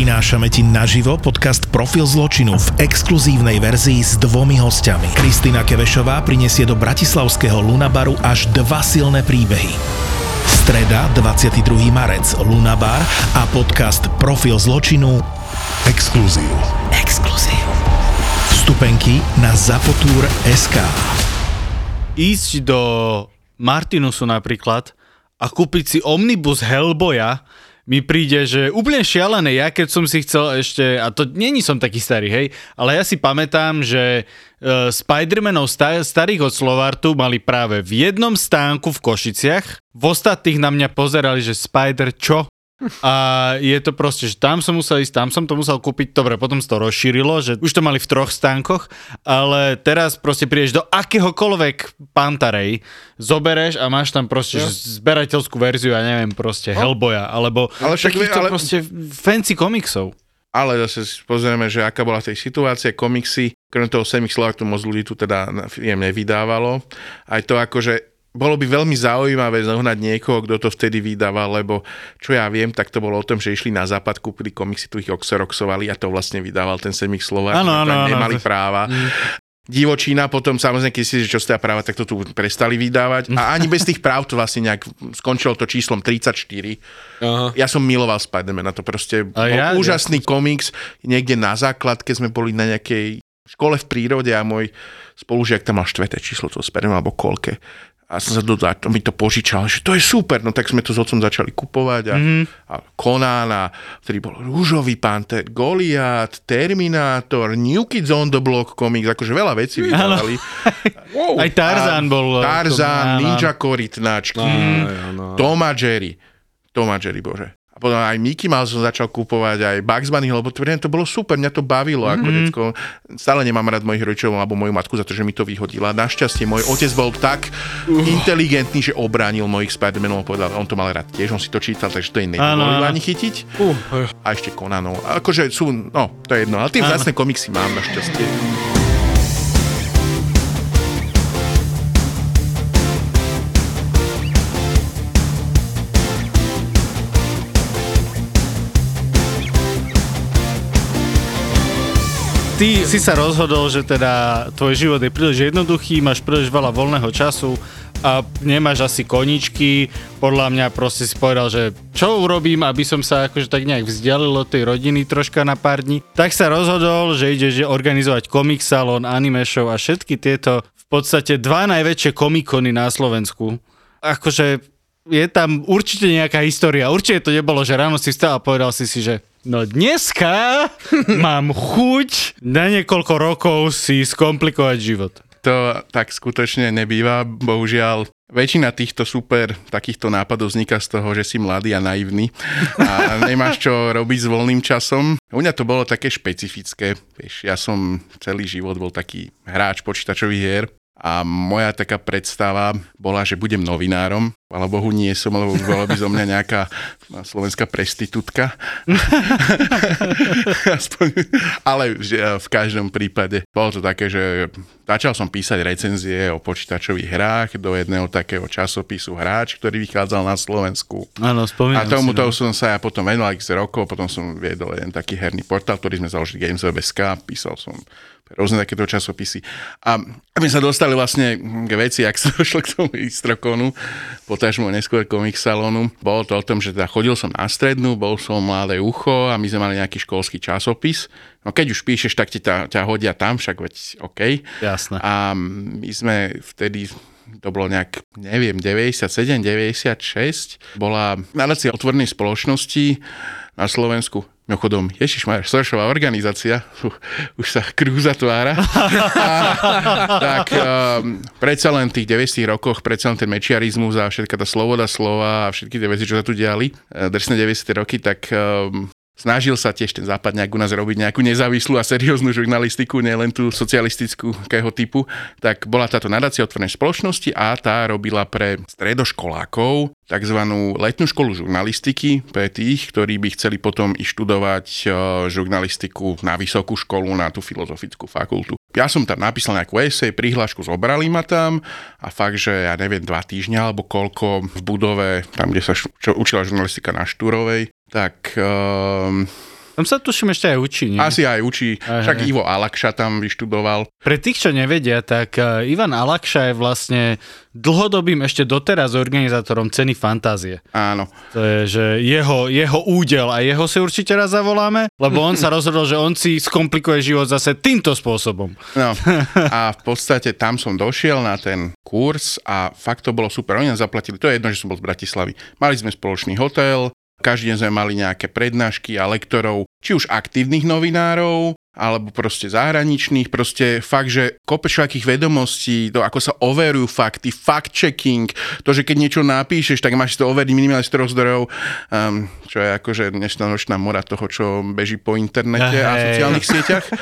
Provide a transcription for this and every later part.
Prinášame ti naživo podcast Profil zločinu v exkluzívnej verzii s dvomi hostiami. Kristýna Kevešová prinesie do bratislavského Lunabaru až dva silné príbehy. Streda, 22. marec, Lunabar a podcast Profil zločinu Exkluzív. Exkluzív. Vstupenky na Zapotur.sk ísť do Martinusu napríklad a kúpiť si Omnibus Hellboya mi príde, že úplne šialené ja, keď som si chcel ešte, a to není som taký starý, hej, ale ja si pamätám, že uh, Spider-Manov sta- starých od Slovartu mali práve v jednom stánku v Košiciach, v ostatných na mňa pozerali, že Spider čo? A je to proste, že tam som musel ísť, tam som to musel kúpiť, dobre, potom sa to rozšírilo, že už to mali v troch stánkoch, ale teraz proste prídeš do akéhokoľvek Pantarej, zobereš a máš tam proste ja. zberateľskú verziu, ja neviem, proste no. Hellboya, alebo ale však, takýchto ale... proste fancy komiksov. Ale zase pozrieme, že aká bola tej situácie, komiksy, krem toho Semix to moc ľudí tu teda nevydávalo. Aj to akože bolo by veľmi zaujímavé zohnať niekoho, kto to vtedy vydával, lebo čo ja viem, tak to bolo o tom, že išli na západ, kúpili komiksy, tu ich oxeroxovali a to vlastne vydával ten Semik Slovak, ano, ano, nemali ano. práva. Mm. Divočína, potom samozrejme, keď si, že čo ste práva, tak to tu prestali vydávať. A ani bez tých práv to vlastne nejak skončilo to číslom 34. Aha. Ja som miloval Spider-Man, to proste bol ja, úžasný ja. komiks, niekde na základke sme boli na nejakej škole v prírode a môj spolužiak tam mal štvrté číslo toho Spider-Man alebo kolke a som sa do, to mi to požičal, že to je super, no tak sme to s otcom začali kupovať a, mm-hmm. a Conan a vtedy bol Rúžový panter, Goliat, Terminátor, New Kids on the Block komiks, akože veľa vecí vydávali. wow. Aj Tarzan bol. Tarzan, Ninja Korytnačky, no, no. Tom a Jerry. Tom a Jerry, bože potom aj Mickey Mouse som začal kúpovať, aj Bugs Bunny, lebo to, to bolo super, mňa to bavilo mm-hmm. ako mhm. detsko. Stále nemám rád mojich rodičov alebo moju matku za to, že mi to vyhodila. Našťastie môj otec bol tak uh. inteligentný, že obránil mojich Spider-Manov, povedal, on to mal rád tiež, on si to čítal, takže to je nedovolil ani chytiť. Uh. A ešte Conanov. Akože sú, no, to je jedno, ale tie vzácne komiksy mám našťastie. Ty si sa rozhodol, že teda tvoj život je príliš jednoduchý, máš príliš veľa voľného času a nemáš asi koničky, podľa mňa proste si povedal, že čo urobím, aby som sa akože tak nejak vzdialil od tej rodiny troška na pár dní, tak sa rozhodol, že ideš organizovať komik salon, anime show a všetky tieto v podstate dva najväčšie komikony na Slovensku. Akože je tam určite nejaká história. Určite to nebolo, že ráno si vstal a povedal si si, že No dneska mám chuť na niekoľko rokov si skomplikovať život. To tak skutočne nebýva, bohužiaľ. Väčšina týchto super takýchto nápadov vzniká z toho, že si mladý a naivný a nemáš čo robiť s voľným časom. U mňa to bolo také špecifické. Vieš, ja som celý život bol taký hráč počítačových hier a moja taká predstava bola, že budem novinárom. Ale Bohu nie som, lebo bola by zo mňa nejaká slovenská prestitútka. ale v každom prípade bolo to také, že začal som písať recenzie o počítačových hrách do jedného takého časopisu Hráč, ktorý vychádzal na Slovensku. Áno, spomínam A tomu si, no. som sa ja potom venoval x rokov, potom som viedol jeden taký herný portál, ktorý sme založili Games.sk, písal som rôzne takéto časopisy. A my sa dostali vlastne k veci, ak sa došlo k tomu Istrokonu, potažmo neskôr komik salónu. Bolo to o tom, že teda chodil som na strednú, bol som mladé ucho a my sme mali nejaký školský časopis. No keď už píšeš, tak ti ťa, ťa hodia tam, však veď OK. Jasné. A my sme vtedy to bolo nejak, neviem, 97, 96, bola nadácia otvornej spoločnosti na Slovensku Mimochodom, Ježiš Majer, Soršová organizácia, uh, už sa kruh zatvára. a, tak um, predsa len v tých 90 rokoch, predsa len ten mečiarizmus a všetka tá sloboda slova a všetky tie veci, čo sa tu diali, uh, drsné 90 roky, tak um, snažil sa tiež ten západ nejak u nás robiť nejakú nezávislú a serióznu žurnalistiku, nielen tú socialistickú kého typu, tak bola táto nadácia otvorenej spoločnosti a tá robila pre stredoškolákov tzv. letnú školu žurnalistiky pre tých, ktorí by chceli potom i študovať e, žurnalistiku na vysokú školu, na tú filozofickú fakultu. Ja som tam napísal nejakú esej, prihlášku, zobrali ma tam a fakt, že ja neviem, dva týždňa alebo koľko v budove, tam, kde sa čo, učila žurnalistika na Štúrovej, tak um, Tam sa tuším ešte aj učí, nie? Asi aj učí, Aj, však. Ivo Alakša tam vyštudoval. Pre tých, čo nevedia, tak eh, Ivan Alakša je vlastne dlhodobým ešte doteraz organizátorom ceny fantázie. Áno. To je, že jeho, jeho údel a jeho si určite raz zavoláme, lebo on sa rozhodol, že on si skomplikuje život zase týmto spôsobom. No a v podstate tam som došiel na ten kurz a fakt to bolo super. Oni nám zaplatili, to je jedno, že som bol z Bratislavy. Mali sme spoločný hotel, každý deň sme mali nejaké prednášky a lektorov, či už aktívnych novinárov, alebo proste zahraničných, proste fakt, že kopec všakých vedomostí, to ako sa overujú fakty, fact-checking, to, že keď niečo napíšeš, tak máš to overiť minimálne z troch zdrojov, um, čo je akože dnešná mora toho, čo beží po internete a Hej. sociálnych sieťach.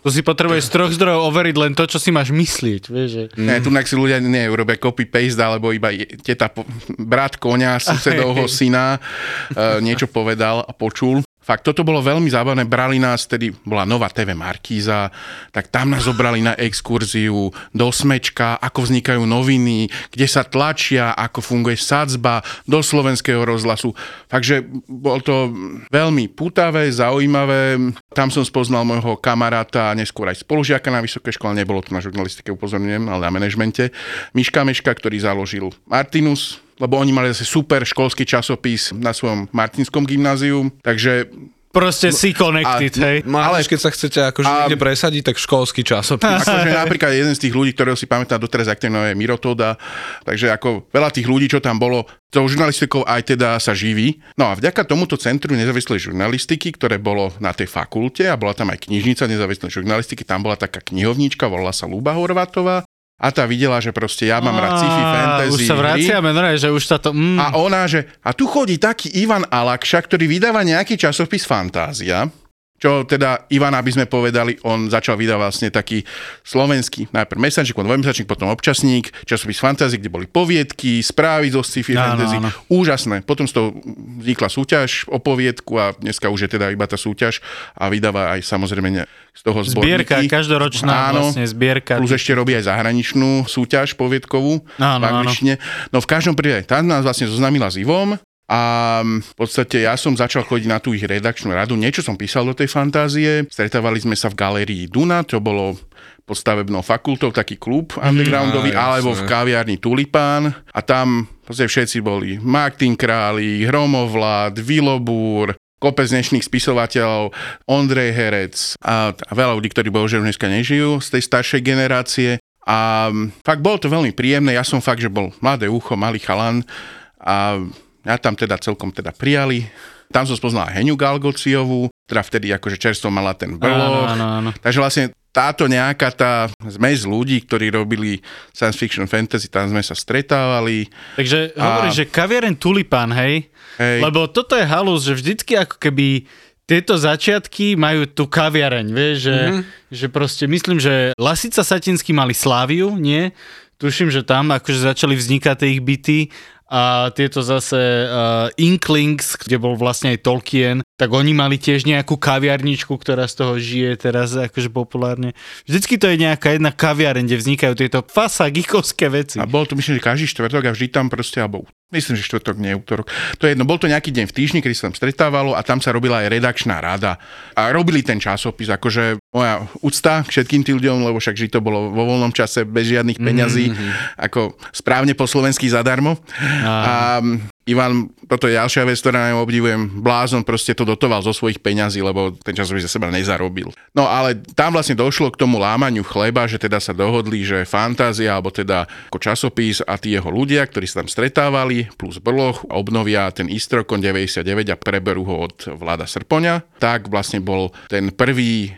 Tu si potrebuješ z troch zdrojov overiť len to, čo si máš myslieť. Vieš, že... Ne, tu si ľudia nie urobia copy-paste, alebo iba je- teta, po- brat konia, susedovho syna uh, niečo povedal a počul. Fakt, toto bolo veľmi zábavné. Brali nás, tedy bola nová TV Markíza, tak tam nás zobrali na exkurziu do Smečka, ako vznikajú noviny, kde sa tlačia, ako funguje sadzba do slovenského rozhlasu. Takže bolo to veľmi putavé, zaujímavé. Tam som spoznal môjho kamaráta, neskôr aj spolužiaka na vysokej škole, nebolo to na žurnalistike, upozorňujem, ale na manažmente. Miška Meška, ktorý založil Martinus, lebo oni mali zase super školský časopis na svojom Martinskom gymnáziu, takže Proste si connected, A- hej. Máš, keď sa chcete akože A- niekde presadiť, tak školský časopis. Akože napríklad jeden z tých ľudí, ktorého si pamätám doteraz aktívne je Miro Toda, takže ako veľa tých ľudí, čo tam bolo, tou žurnalistikou aj teda sa živí. No a vďaka tomuto Centru nezávislej žurnalistiky, ktoré bolo na tej fakulte a bola tam aj knižnica nezávislej žurnalistiky, tam bola taká knihovníčka, volala sa Luba Horvatová a tá videla, že proste ja mám rád sci-fi, fantasy, Už sa vraciame, no, že už táto... Mm, A ona, že a tu chodí taký Ivan Alakša, ktorý vydáva nejaký časopis Fantázia, čo teda Ivan, aby sme povedali, on začal vydávať vlastne taký slovenský, najprv mesačník, potom dvojmesačník, potom občasník, časopis Fantázie, kde boli poviedky, správy zo sci-fi Áno, fantasy. áno. Úžasné. Potom z toho vznikla súťaž o poviedku a dneska už je teda iba tá súťaž a vydáva aj samozrejme z toho Zbierka, zborníky. každoročná Áno. vlastne zbierka. Plus ešte robí aj zahraničnú súťaž poviedkovú Áno, v angličtine. No v každom prípade, tá nás vlastne zoznamila s Ivom a v podstate ja som začal chodiť na tú ich redakčnú radu. Niečo som písal do tej fantázie. Stretávali sme sa v galérii Duna, to bolo pod stavebnou fakultou, taký klub undergroundový, á, alebo v jasné. kaviarni Tulipán. A tam v podstate všetci boli Martin Králi, Hromovlad, Vilobúr, kopec dnešných spisovateľov, Ondrej Herec a, a veľa ľudí, ktorí bohužiaľ dneska nežijú z tej staršej generácie. A mm, fakt bolo to veľmi príjemné, ja som fakt, že bol mladé ucho, malý chalan a ja tam teda celkom teda prijali. Tam som spoznal Heniu Galgociovú, ktorá vtedy akože čerstvo mala ten brloch. Áno, áno, áno. Takže vlastne táto nejaká tá zmes ľudí, ktorí robili science fiction fantasy, tam sme sa stretávali. Takže A- hovoríš, že kaviareň Tulipán, hej? Hej. Lebo toto je halus, že vždycky ako keby tieto začiatky majú tú kaviareň, vieš, že, mm-hmm. že proste myslím, že Lasica Satinský mali Sláviu, nie? Tuším, že tam akože začali vznikať tie ich byty a tieto zase uh, Inklings, kde bol vlastne aj Tolkien, tak oni mali tiež nejakú kaviarničku, ktorá z toho žije teraz akože populárne. Vždycky to je nejaká jedna kaviareň, kde vznikajú tieto fasa geekovské veci. A bol to myslím, že každý štvrtok a vždy tam proste, alebo myslím, že štvrtok, nie útorok. To je jedno, bol to nejaký deň v týždni, kedy sa tam stretávalo a tam sa robila aj redakčná rada. A robili ten časopis, akože moja úcta k všetkým tým ľuďom, lebo však to bolo vo voľnom čase bez žiadnych peňazí, mm-hmm. ako správne po slovensky zadarmo. A Ivan, toto je ďalšia vec, ktorá ja obdivujem, blázon proste to dotoval zo svojich peňazí, lebo ten časopis za seba nezarobil. No ale tam vlastne došlo k tomu lámaniu chleba, že teda sa dohodli, že fantázia, alebo teda ako časopis a tí jeho ľudia, ktorí sa tam stretávali, plus Brloch, obnovia ten Istrokon 99 a preberú ho od vláda Srpoňa. Tak vlastne bol ten prvý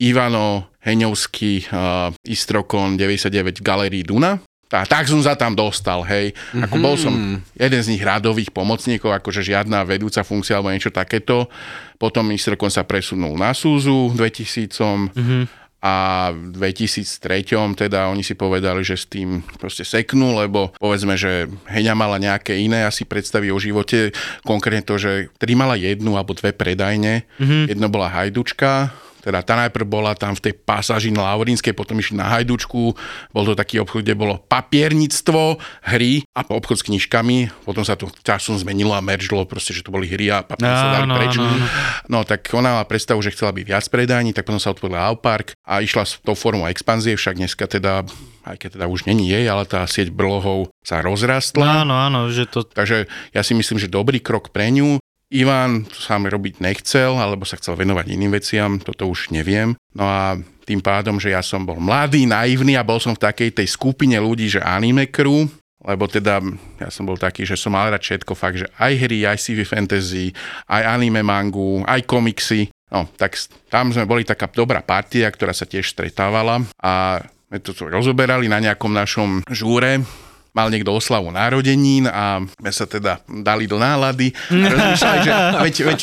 Ivano Heňovský uh, Istrokon 99 v Galerii Duna. A tak som sa tam dostal, hej. Ako bol som jeden z nich radových pomocníkov, akože žiadna vedúca funkcia alebo niečo takéto. Potom Istrokon sa presunul na Súzu v 2000 a v 2003 teda oni si povedali, že s tým proste seknú, lebo povedzme, že Heňa mala nejaké iné asi predstavy o živote, konkrétne to, že ktorý mala jednu alebo dve predajne. Mm-hmm. Jedno bola Hajdučka, teda tá najprv bola tam v tej pasáži na Laurínskej, potom išli na Hajdučku, bol to taký obchod, kde bolo papierníctvo, hry a obchod s knižkami, potom sa to časom zmenilo a meržlo, proste, že to boli hry a papier sa dali Áno, preč. áno, áno. No tak ona mala predstavu, že chcela byť viac predajní, tak potom sa otvorila Aupark a išla s tou formou expanzie, však dneska teda, aj keď teda už není jej, ale tá sieť brlohov sa rozrastla. Áno, áno, že to... Takže ja si myslím, že dobrý krok pre ňu. Ivan sám robiť nechcel, alebo sa chcel venovať iným veciam, toto už neviem. No a tým pádom, že ja som bol mladý, naivný a bol som v takej tej skupine ľudí, že anime crew, lebo teda ja som bol taký, že som mal rád všetko, fakt, že aj hry, aj sci fantasy, aj anime mangu, aj komiksy. No, tak tam sme boli taká dobrá partia, ktorá sa tiež stretávala a sme to rozoberali na nejakom našom žúre, mal niekto oslavu narodenín a sme sa teda dali do nálady. A rozmýšľali, že, veď, veď,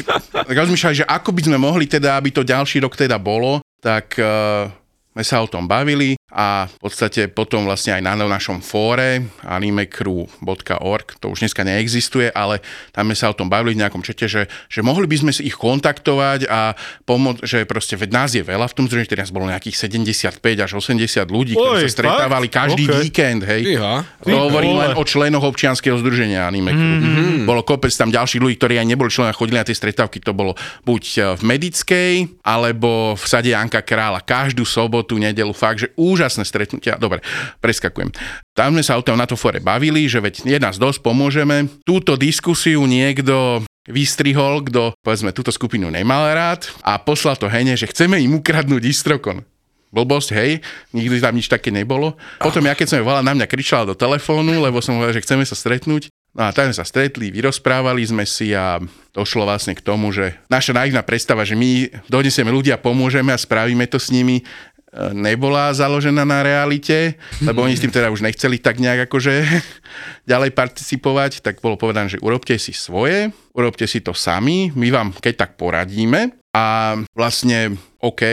rozmýšľali, že ako by sme mohli teda, aby to ďalší rok teda bolo, tak uh, sme sa o tom bavili a v podstate potom vlastne aj na našom fóre animecrew.org, to už dneska neexistuje, ale tam sme sa o tom bavili v nejakom čete, že, že mohli by sme si ich kontaktovať a pomôcť, že proste veď nás je veľa v tom združení, teraz bolo nejakých 75 až 80 ľudí, ktorí Oj, sa stretávali fakt? každý Ok. víkend, hej. Hovorím len o členoch občianskeho združenia Anime Crew. Mm-hmm. Bolo kopec tam ďalších ľudí, ktorí aj neboli členovia, chodili na tie stretávky. To bolo buď e, v Medickej, alebo v sade Janka Krála. Každú sobotu, nedelu. Fakt, že úžasné stretnutia. Dobre, preskakujem. Tam sme sa o tom na to fore bavili, že veď je nás dosť, pomôžeme. Túto diskusiu niekto vystrihol, kto povedzme túto skupinu nemal rád a poslal to Hene, že chceme im ukradnúť Istrokon blbosť, hej, nikdy tam nič také nebolo. Potom ja keď som ju na mňa kričala do telefónu, lebo som povedal, že chceme sa stretnúť. No a tak sme sa stretli, vyrozprávali sme si a došlo vlastne k tomu, že naša naivná predstava, že my donesieme ľudia, pomôžeme a spravíme to s nimi, nebola založená na realite, lebo oni s tým teda už nechceli tak nejak akože ďalej participovať, tak bolo povedané, že urobte si svoje, urobte si to sami, my vám keď tak poradíme a vlastne OK,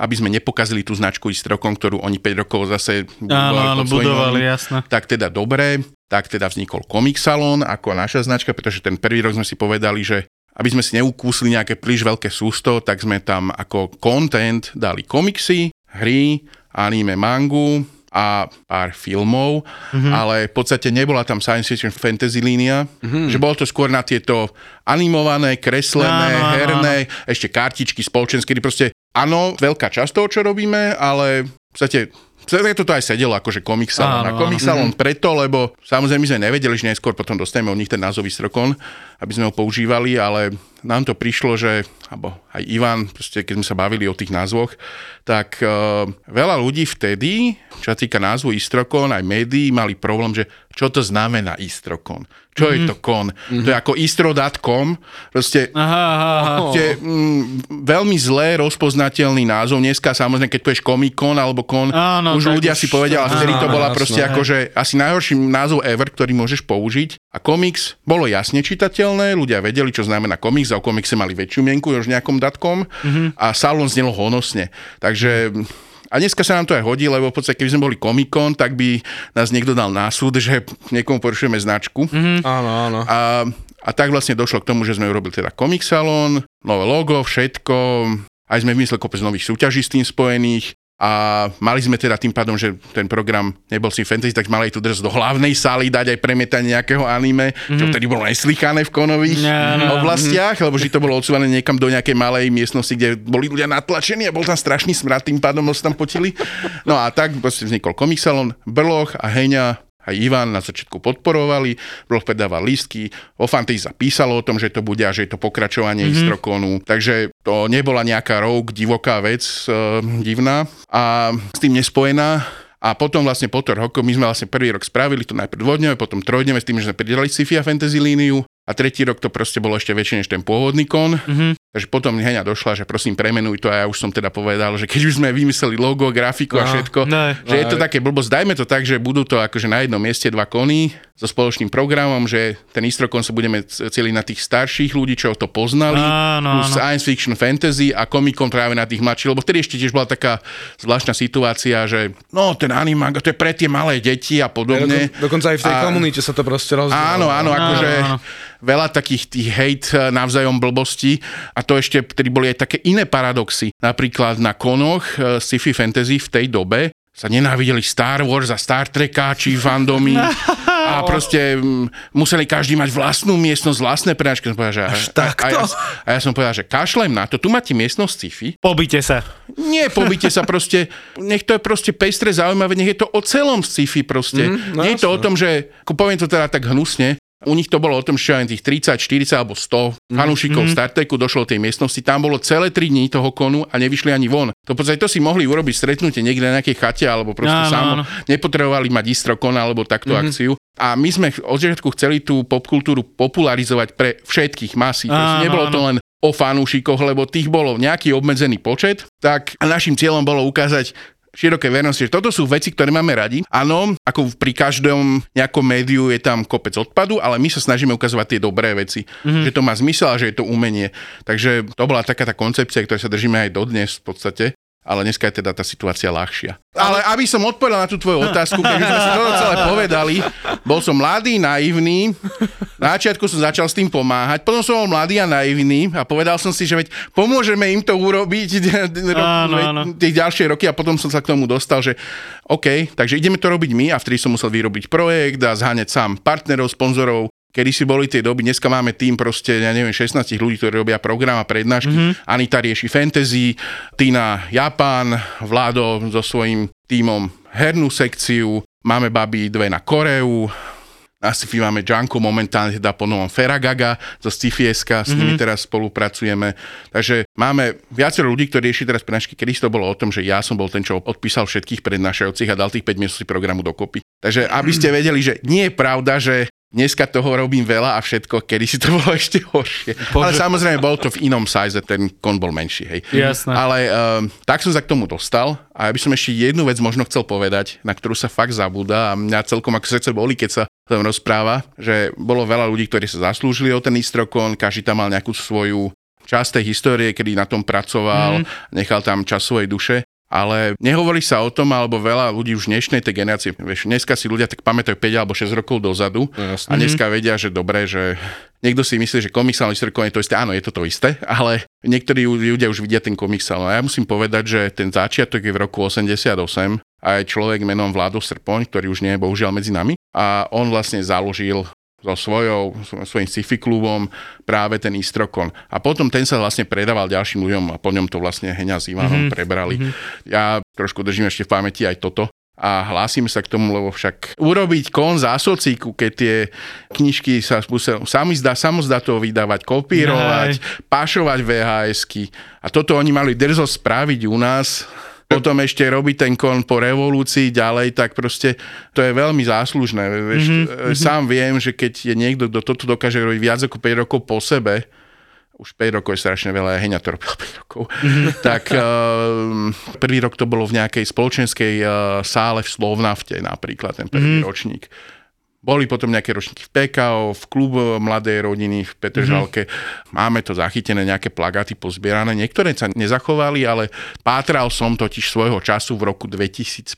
aby sme nepokazili tú značku Istrokom, ktorú oni 5 rokov zase Áno, áno, budovali, jasné. Tak teda dobre, tak teda vznikol Comic Salon ako naša značka, pretože ten prvý rok sme si povedali, že aby sme si neukúsli nejaké príliš veľké sústo, tak sme tam ako content dali komiksy, hry, anime, mangu a pár filmov, mm-hmm. ale v podstate nebola tam science fiction fantasy línia, mm-hmm. že bolo to skôr na tieto animované, kreslené, Áno, áno, herné, ešte kartičky spoločenské, proste áno, veľká časť toho, čo robíme, ale v podstate celé toto aj sedelo akože Comic Salon. Áno, A Comic Salon preto, lebo samozrejme my sme nevedeli, že neskôr potom dostaneme od nich ten názov Istrokon, aby sme ho používali, ale nám to prišlo, že, alebo aj Ivan, proste keď sme sa bavili o tých názvoch, tak uh, veľa ľudí vtedy, čo sa týka názvu Istrokon, aj médií, mali problém, že čo to znamená Istrokon. Čo mm-hmm. je to kon? Mm-hmm. To je ako istro.com, proste Aha, aha, aha. Proste, mm, veľmi zlé rozpoznateľný názov. Dneska samozrejme, keď povieš Comic Con alebo Con, Áno, už ľudia už- si povedia, ale vtedy to bola jasné. proste akože asi najhorší názov ever, ktorý môžeš použiť. A komiks bolo jasne čitateľné, ľudia vedeli, čo znamená komiks a o komikse mali väčšiu mienku už nejakom datkom Mhm. a salon znelo honosne. Takže a dneska sa nám to aj hodí, lebo v podstate, keby sme boli komikon, tak by nás niekto dal na súd, že niekomu porušujeme značku. Mhm. Áno, áno. A, a tak vlastne došlo k tomu, že sme urobili teda Comic Salon, nové logo, všetko. Aj sme vymysleli kopec nových súťaží s tým spojených. A mali sme teda tým pádom, že ten program nebol si fantasy, tak mali aj tu dres do hlavnej sály dať aj premietanie nejakého anime, čo vtedy bolo neslychané v konových Áno. oblastiach, lebo že to bolo odsúvané niekam do nejakej malej miestnosti, kde boli ľudia natlačení a bol tam strašný smrad, tým pádom sa tam potili. No a tak proste vznikol Comic Salon, Brloch a Heňa aj Ivan na začiatku podporovali, Bloch predával lístky, o Fantasy sa písalo o tom, že to bude a že je to pokračovanie mm-hmm. Istrokonu, takže to nebola nejaká rogue, divoká vec, e, divná a s tým nespojená. A potom vlastne po roku, my sme vlastne prvý rok spravili to najprv dvojdňové, potom trojdňové s tým, že sme pridali sci-fi a fantasy líniu a tretí rok to proste bolo ešte väčšie než ten pôvodný kon. Mm-hmm. Takže potom Heňa došla, že prosím premenuj to a ja už som teda povedal, že keď už sme vymysleli logo, grafiku a No, všetko, ne. že je to také blbosť, dajme to tak, že budú to akože na jednom mieste dva kony so spoločným programom, že ten Istrokon sa budeme celiť na tých starších ľudí, čo to poznali, plus áno. science fiction, fantasy a Comic Con práve na tých mladších, lebo vtedy ešte tiež bola taká zvláštna situácia, že no ten animák, to je pre tie malé deti a podobne. Dokon, dokonca aj v tej A- komunite sa to proste rozdielalo. Áno, áno, Áno, akože áno. veľa takých tých hate navzájom blbostí. A a to ešte, vtedy boli aj také iné paradoxy. Napríklad na konoch e, sci-fi fantasy v tej dobe sa nenávideli Star Wars a Star Trekáči, fandomy a proste mm, museli každý mať vlastnú miestnosť, vlastné prednášky. Som povedal, že, a, a, a, ja, a ja som povedal, že kašlem na to, tu máte miestnosť sci-fi. Pobite sa. Nie, pobite sa proste, nech to je proste pestre, zaujímavé, nech je to o celom sci-fi proste. Mm, no Nie je to o tom, že, ako poviem to teda tak hnusne, u nich to bolo o tom, že aj tých 30, 40 alebo 100 fanúšikov mm-hmm. Starteku došlo do tej miestnosti. Tam bolo celé 3 dní toho konu a nevyšli ani von. To podstate to si mohli urobiť stretnutie niekde na nejakej chate alebo proste áno, samo. Áno. Nepotrebovali mať istro kon alebo takto mm-hmm. akciu. A my sme od začiatku chceli tú popkultúru popularizovať pre všetkých masí. Áno, nebolo to len o fanúšikoch, lebo tých bolo nejaký obmedzený počet, tak našim cieľom bolo ukázať široké vernosti, že toto sú veci, ktoré máme radi. Áno, ako pri každom nejakom médiu je tam kopec odpadu, ale my sa snažíme ukazovať tie dobré veci, mm-hmm. že to má zmysel a že je to umenie. Takže to bola taká tá koncepcia, ktorá sa držíme aj dodnes v podstate ale dneska je teda tá situácia ľahšia. Ale aby som odpovedal na tú tvoju otázku, keď sme si to celé povedali, bol som mladý, naivný, na začiatku som začal s tým pomáhať, potom som bol mladý a naivný a povedal som si, že veď pomôžeme im to urobiť áno, áno. tie ďalšie roky a potom som sa k tomu dostal, že OK, takže ideme to robiť my a vtedy som musel vyrobiť projekt a zháňať sám partnerov, sponzorov, Kedy si boli tie doby, dneska máme tým proste, ja neviem, 16 ľudí, ktorí robia program a prednášky. Mm-hmm. Anita rieši fantasy, Tina Japán, Vlado so svojím týmom hernú sekciu, máme baby dve na Koreu, na sci máme Janko, momentálne teda po novom Feragaga zo Scifieska, s nimi mm-hmm. teraz spolupracujeme. Takže máme viacero ľudí, ktorí rieši teraz prednášky, kedy to bolo o tom, že ja som bol ten, čo odpísal všetkých prednášajúcich a dal tých 5 miestností programu dokopy. Takže aby ste vedeli, že nie je pravda, že Dneska toho robím veľa a všetko, kedy si to bolo ešte horšie. Bože. Ale samozrejme, bol to v inom size, ten kon bol menší, hej. Jasné. Ale um, tak som sa k tomu dostal a ja by som ešte jednu vec možno chcel povedať, na ktorú sa fakt zabúda a mňa celkom ako srdce boli, keď sa tam rozpráva, že bolo veľa ľudí, ktorí sa zaslúžili o ten Istrokon, každý tam mal nejakú svoju časť tej histórie, kedy na tom pracoval, mm. nechal tam čas svojej duše ale nehovorí sa o tom, alebo veľa ľudí už dnešnej tej generácie, vieš, dneska si ľudia tak pamätajú 5 alebo 6 rokov dozadu no, Jasne. a dneska vedia, že dobre, že niekto si myslí, že komiksálne je to isté, áno, je to to isté, ale niektorí ľudia už vidia ten komiksál. No a ja musím povedať, že ten začiatok je v roku 88 a aj človek menom Vládo Srpoň, ktorý už nie je bohužiaľ medzi nami a on vlastne založil so svojou, svojím sci-fi klubom práve ten Istrokon. A potom ten sa vlastne predával ďalším ľuďom a po ňom to vlastne Heňa s Ivanom mm-hmm. prebrali. Mm-hmm. Ja trošku držím ešte v pamäti aj toto a hlásim sa k tomu, lebo však urobiť kon za asocíku, keď tie knižky sa musel samizda, samozdá to vydávať, kopírovať, Aj. pašovať VHSky. A toto oni mali drzo spraviť u nás potom ešte robiť ten kon po revolúcii ďalej, tak proste to je veľmi záslužné. Vieš, mm-hmm. Sám viem, že keď je niekto, kto toto dokáže robiť viac ako 5 rokov po sebe, už 5 rokov je strašne veľa, Heňa to robil 5 rokov, mm-hmm. tak uh, prvý rok to bolo v nejakej spoločenskej uh, sále v Slovnafte napríklad, ten prvý mm-hmm. ročník boli potom nejaké ročníky v PKO, v klub mladej rodiny v Petržalke. Mm-hmm. Máme to zachytené, nejaké plagáty pozbierané. Niektoré sa nezachovali, ale pátral som totiž svojho času v roku 2005.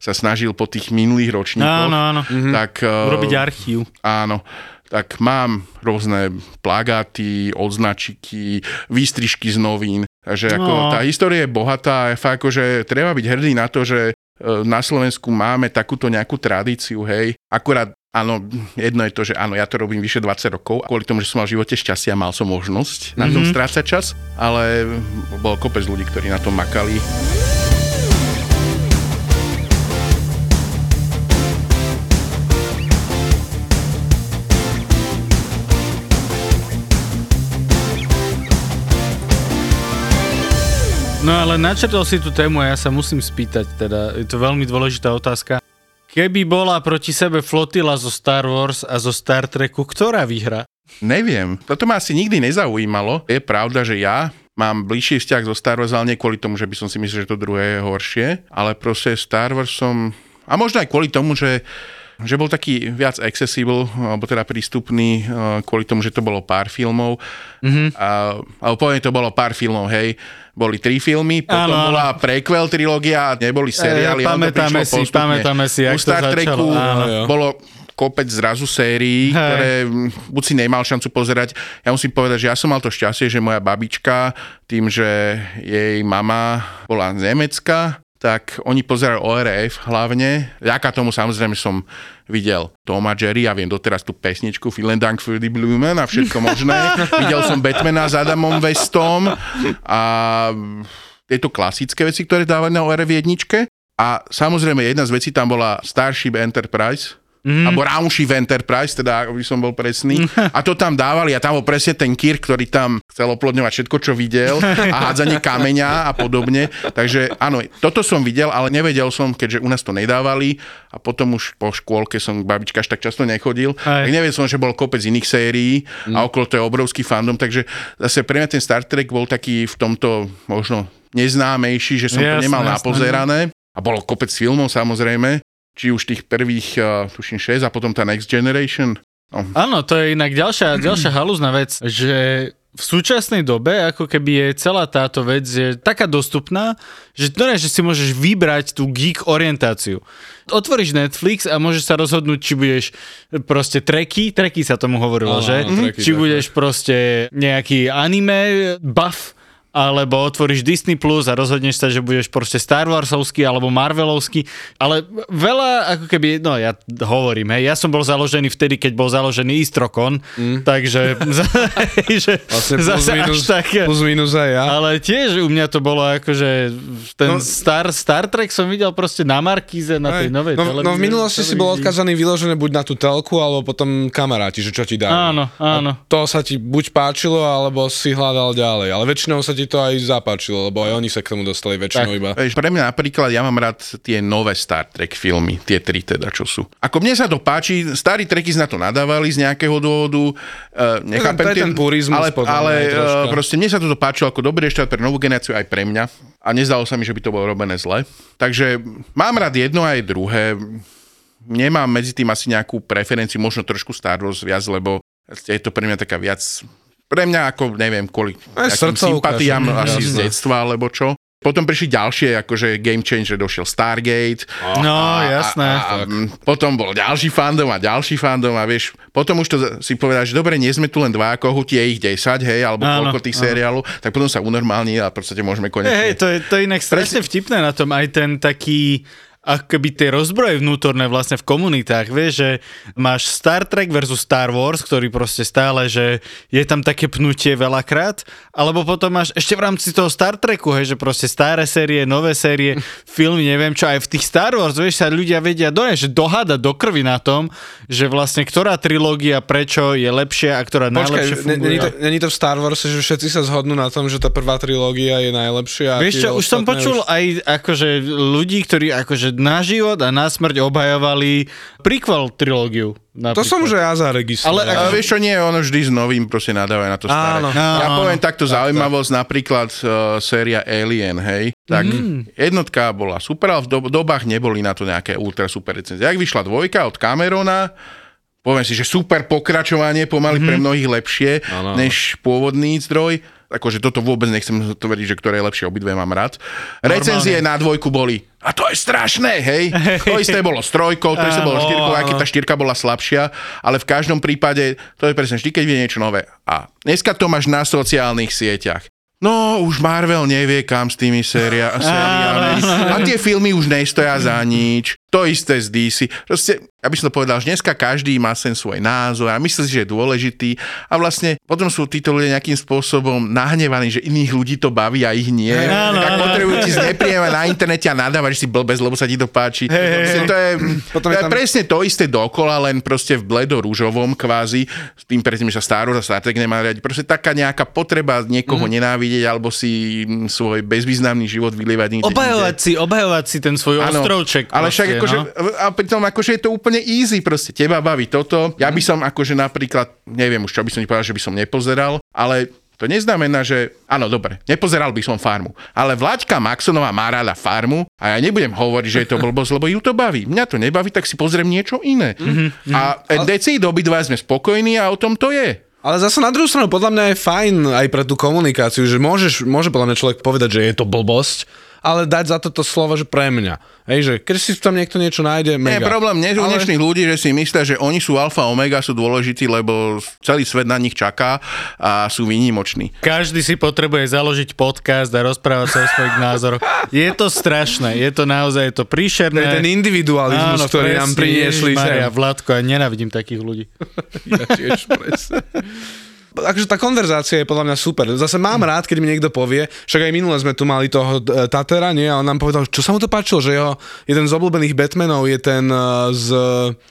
Sa snažil po tých minulých ročníkoch. Áno, áno. Tak, mm-hmm. Urobiť archív. Áno tak mám rôzne plagáty, odznačiky, výstrižky z novín. Takže ako no. tá história je bohatá fakt akože treba byť hrdý na to, že E, na Slovensku máme takúto nejakú tradíciu, hej. Akurát Áno, jedno je to, že áno, ja to robím vyše 20 rokov, kvôli tomu, že som mal v živote šťastie a mal som možnosť na tom mm-hmm. strácať čas, ale bol kopec ľudí, ktorí na tom makali. No ale načrtol si tú tému a ja sa musím spýtať, teda je to veľmi dôležitá otázka. Keby bola proti sebe flotila zo Star Wars a zo Star Treku, ktorá vyhra? Neviem, toto ma asi nikdy nezaujímalo. Je pravda, že ja mám bližší vzťah so Star Wars, ale nie kvôli tomu, že by som si myslel, že to druhé je horšie, ale proste Star Wars som... A možno aj kvôli tomu, že že bol taký viac accessible, alebo teda prístupný kvôli tomu, že to bolo pár filmov. Mm-hmm. A, alebo poviem, to bolo pár filmov, hej boli tri filmy, potom áno, bola prequel trilógia, neboli seriály. E, pamätáme si, postupne. pamätáme si, jak U Star Treku bolo kopec zrazu sérií, Hej. ktoré buď si nemal šancu pozerať. Ja musím povedať, že ja som mal to šťastie, že moja babička, tým, že jej mama bola z Nemecka, tak oni pozerali ORF hlavne. Vďaka tomu samozrejme som videl Toma Jerry, ja viem doteraz tú pesničku Vielen Dank für die Blumen a všetko možné. videl som Batmana s Adamom Westom a tieto klasické veci, ktoré dávali na ORF jedničke. A samozrejme jedna z vecí tam bola Starship Enterprise, Mm. Alebo Raumschiff Enterprise, teda aby som bol presný. A to tam dávali a tam bol presne ten Kirk, ktorý tam chcel oplodňovať všetko, čo videl a hádzanie kameňa a podobne. Takže áno, toto som videl, ale nevedel som, keďže u nás to nedávali a potom už po škôlke som k babička až tak často nechodil. Hej. Tak nevedel som, že bol kopec iných sérií a okolo to je obrovský fandom, takže zase pre mňa ten Star Trek bol taký v tomto možno neznámejší, že som to Jasné, nemal jasné. napozerané. A bolo kopec filmov samozrejme, či už tých prvých, uh, tuším 6 a potom tá Next Generation. No, Áno, to je inak ďalšia, ďalšia halúzna vec, že v súčasnej dobe ako keby je celá táto vec je taká dostupná, že to nie, že si môžeš vybrať tú geek orientáciu. Otvoríš Netflix a môžeš sa rozhodnúť, či budeš proste treky, treky sa tomu hovorilo, Áno, že? áno, treky, či tak, budeš proste nejaký anime buff, alebo otvoríš Disney Plus a rozhodneš sa, že budeš proste Star Warsovský alebo Marvelovský, ale veľa ako keby, no ja hovorím, hej, ja som bol založený vtedy, keď bol založený Istrokon, mm. takže že Vlastne plus zase minus, až tak, plus minus aj ja. ale tiež u mňa to bolo akože ten No- Star, Star Trek som videl proste na Markíze, na tej Hej. novej no, televízii. no v minulosti si bol televízii. odkazaný vyložené buď na tú telku, alebo potom kamaráti, že čo ti dajú. Áno, áno. A to sa ti buď páčilo, alebo si hľadal ďalej. Ale väčšinou sa ti to aj zapáčilo, lebo aj oni sa k tomu dostali väčšinou Tak. iba. Vieš, pre mňa napríklad, ja mám rád tie nové Star Trek filmy, tie tri teda, čo sú. Ako mne sa to páči, starí treky na to nadávali z nejakého dôvodu, uh, nechápem To tie- ten purizmus ale, ale uh, proste mne sa toto páčilo ako dobrý štát pre novú generáciu aj pre mňa a nezdalo sa mi, že by to bolo robené zle. Takže mám rád jedno aj druhé. Nemám medzi tým asi nejakú preferenciu, možno trošku Star Wars viac, lebo je to pre mňa taká viac pre mňa ako neviem kvôli sympatiám že? asi z detstva alebo čo. Potom prišli ďalšie, akože Game Changer, došiel Stargate. No, a, jasné. A, a, potom bol ďalší fandom a ďalší fandom a vieš, potom už to si povedal, že dobre, nie sme tu len dva kohúti, je ich 10, hej, alebo Áno, koľko tých seriálov, tak potom sa unormálni a v podstate môžeme konečne... hej, to je, to je inak strašne vtipné na tom, aj ten taký ako keby tie rozbroje vnútorné vlastne v komunitách, vieš, že máš Star Trek versus Star Wars, ktorý proste stále, že je tam také pnutie veľakrát, alebo potom máš ešte v rámci toho Star Treku, hej, že proste staré série, nové série, filmy, neviem čo, aj v tých Star Wars, vieš, sa ľudia vedia do, že dohádať do krvi na tom, že vlastne ktorá trilógia prečo je lepšia a ktorá najlepšie Počkaj, ne- funguje. není to, není to v Star Wars, že všetci sa zhodnú na tom, že tá prvá trilógia je najlepšia. Vieš čo, už som počul aj akože ľudí, ktorí akože na život a na smrť obhajovali prequel trilógiu. To som, že ja zaregistroval. Ale A vieš čo, nie, ono vždy s novým proste nadávajú na to staré. Áno. Ja Áno. poviem takto zaujímavosť, napríklad uh, séria Alien, hej, tak Mm. jednotka bola super, ale v do- dobách neboli na to nejaké ultra super recenzie. Ak vyšla dvojka od Camerona, poviem si, že super pokračovanie, pomaly pre mnohých lepšie, Áno. než pôvodný zdroj. Akože toto vôbec nechcem tvrdiť, že ktoré je lepšie, obidve mám rád. Recenzie na dvojku boli, a to je strašné, hej. To isté bolo s trojkou, to isté bolo štyrkou, áno. tá štyrka bola slabšia, ale v každom prípade, to je presne vždy, keď vie niečo nové. A dneska to máš na sociálnych sieťach. No, už Marvel nevie kam s tými séria. A tie filmy už nestoja za nič. To isté z DC. Proste, aby som to povedal, že dneska každý má sen svoj názor a myslí si, že je dôležitý. A vlastne potom sú títo ľudia nejakým spôsobom nahnevaní, že iných ľudí to baví a ich nie. Áno, tak áno. potrebujú ti znepríjemať na internete a nadávať, že si blbec, lebo sa ti to páči. Proste to je, Potom to je tam- presne to isté dokola, len proste v bledo-rúžovom kvázi, s tým predtým, že sa Star Wars a Star Trek nemá riadiť. Proste taká nejaká potreba niekoho nenávidieť alebo si mm, svoj bezvýznamný život vylievať Obhajovať si, obhajovať si ten svoj Áno, ostrovček. Ale však proste, akože, no. a pritom akože je to úplne easy, proste teba baví toto. Ja by som akože napríklad, neviem už čo by som ti povedal, že by som nepozeral, ale to neznamená, že, áno, dobre, nepozeral by som farmu, ale Vlaďka Maxonová má rada farmu a ja nebudem hovoriť, že je to blbosť, lebo ju to baví. Mňa to nebaví, tak si pozriem niečo iné. Mm-hmm. A deci obidva sme spokojní a o tom to je. Ale zase na druhú stranu, podľa mňa je fajn aj pre tú komunikáciu, že môžeš, môže podľa mňa človek povedať, že je to blbosť, ale dať za toto slovo, že pre mňa. Hej, že keď si tam niekto niečo nájde, Nie, mega. problém nie Ale- dnešných ľudí, že si myslia, že oni sú alfa omega, sú dôležití, lebo celý svet na nich čaká a sú výnimoční. Každý si potrebuje založiť podcast a rozprávať sa o svojich názoroch. Je to strašné, je to naozaj je to To je príšerné. ten individualizmus, ktorý nám priniesli Maria, sem. Vládko, ja nenávidím takých ľudí. Ja tiež, presne. Takže tá konverzácia je podľa mňa super. Zase mám rád, keď mi niekto povie, však aj minule sme tu mali toho e, Tatera, nie? A on nám povedal, čo sa mu to páčilo, že jeho jeden z obľúbených Batmanov je ten e, s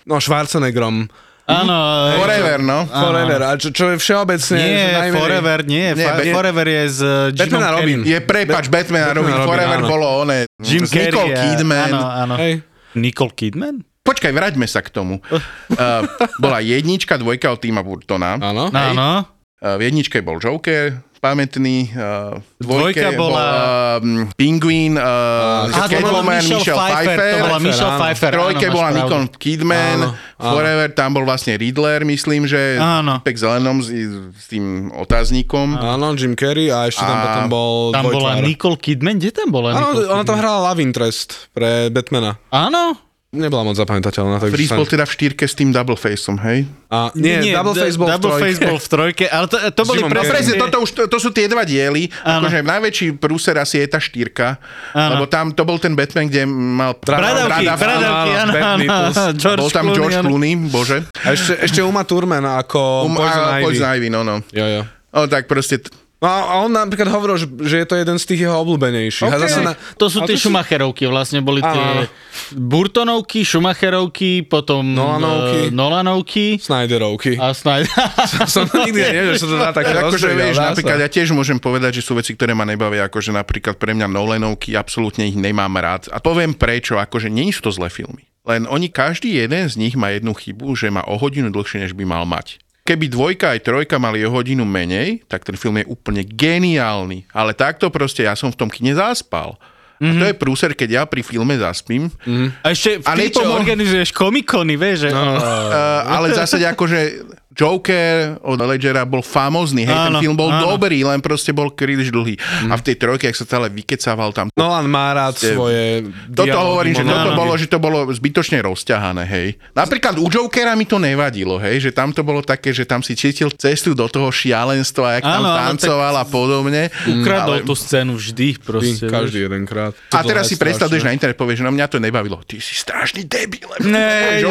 no, Schwarzeneggerom. Áno. Forever, no. Forever. A čo, čo je všeobecne... Nie, najmenej- Forever, nie. Nie, Fa- Forever je s uh, Batman a Robin. Je prepač, Batman a Robin, Robin, Forever áno. bolo one. Jim Nicole Carrey. a- Kidman. Áno, áno. Hej. Nicole Kidman? Počkaj, vráťme sa k tomu. Uh, bola jednička, dvojka od Tima Burtona. Áno. Áno. Uh, v jedničke bol Joker, pamätný. Uh, dvojke Dvojka bola- um, Penguin, uh, bola Catwoman, Michelle Pfeiffer. To bola Pfeiffer, Michelle. Pfeiffer. V trojke áno, bola pravdu. Kidman, Áno, áno. Forever, tam bol vlastne Riddler, myslím, že Áno. pek zelenom s, s tým otáznikom. Áno, Jim Carrey a ešte tam A potom bol Tam bola dvojtvár. Nicole Kidman? Kde tam bola Áno, ona tam hrala Love Interest pre Batmana. Áno? Nebola moc zapamätateľná. Takže Freeze sa... bol teda v štýrke s tým Double Faceom, hej? A, nie, Double Face bol Double v. Face bol v trojke, ale to, to boli Carrey. presne, toto už, to, to sú tie dva diely, Áno. akože najväčší prúser asi je tá štýrka, Áno. lebo tam to bol ten Batman, kde mal Bradavky, bradav- bradavky, áno, áno, Bol tam George. Clooney, bože. A ešte, ešte Uma Thurman ako Um, Poison Ivy. Poison Ivy, no, no. Jo, jo. No tak proste, t- No a on napríklad hovoril, že, že je to jeden z tých jeho obľúbenejších. A OK. zase na, To sú tie to sú- Schumacherovky, vlastne boli tie áno. Burtonovky, Schumacherovky, potom Nolanovky. eh, Nolanovky Snyderovky. a Snyder. Som nikdy neviem, že sa to dá tak akože vieš, napríklad ja tiež môžem povedať, že sú veci, ktoré ma nebavia, akože napríklad pre mňa Nolanovky, absolútne ich nemám rád. A poviem prečo, akože nie sú to zlé filmy. Len oni, každý jeden z nich má jednu chybu, že má o hodinu dlhšie, než by mal mať. Keby dvojka aj trojka mali o hodinu menej, tak ten film je úplne geniálny. Ale takto proste ja som v tom kine zaspal. A to je prúser, keď ja pri filme zaspím. A ešte v A tých, čo nepomohol- organizuješ komikony, vieš, že... No. Uh, ale zásade akože Joker od Ledgera bol famózny, hej, Áno, ten film bol áno. dobrý, len proste bol príliš dlhý. A v tej trojke, ak sa celé vykecával tam... Nolan má rád Ste- svoje Toto hovorím, že toto bolo, že to bolo zbytočne rozťahané, hej. Napríklad u Jokera mi to nevadilo, hej, že tam to bolo také, že tam si cítil cestu do toho šialenstva, jak tam Áno, áno, tancoval a podobne. Ukradol Ale- tú scénu vždy, Vždy, proste. Každý jedenkrát. A teraz si predstavuješ na internet, povieš, že no mňa to nebavilo. Ty si strašný debil. Ja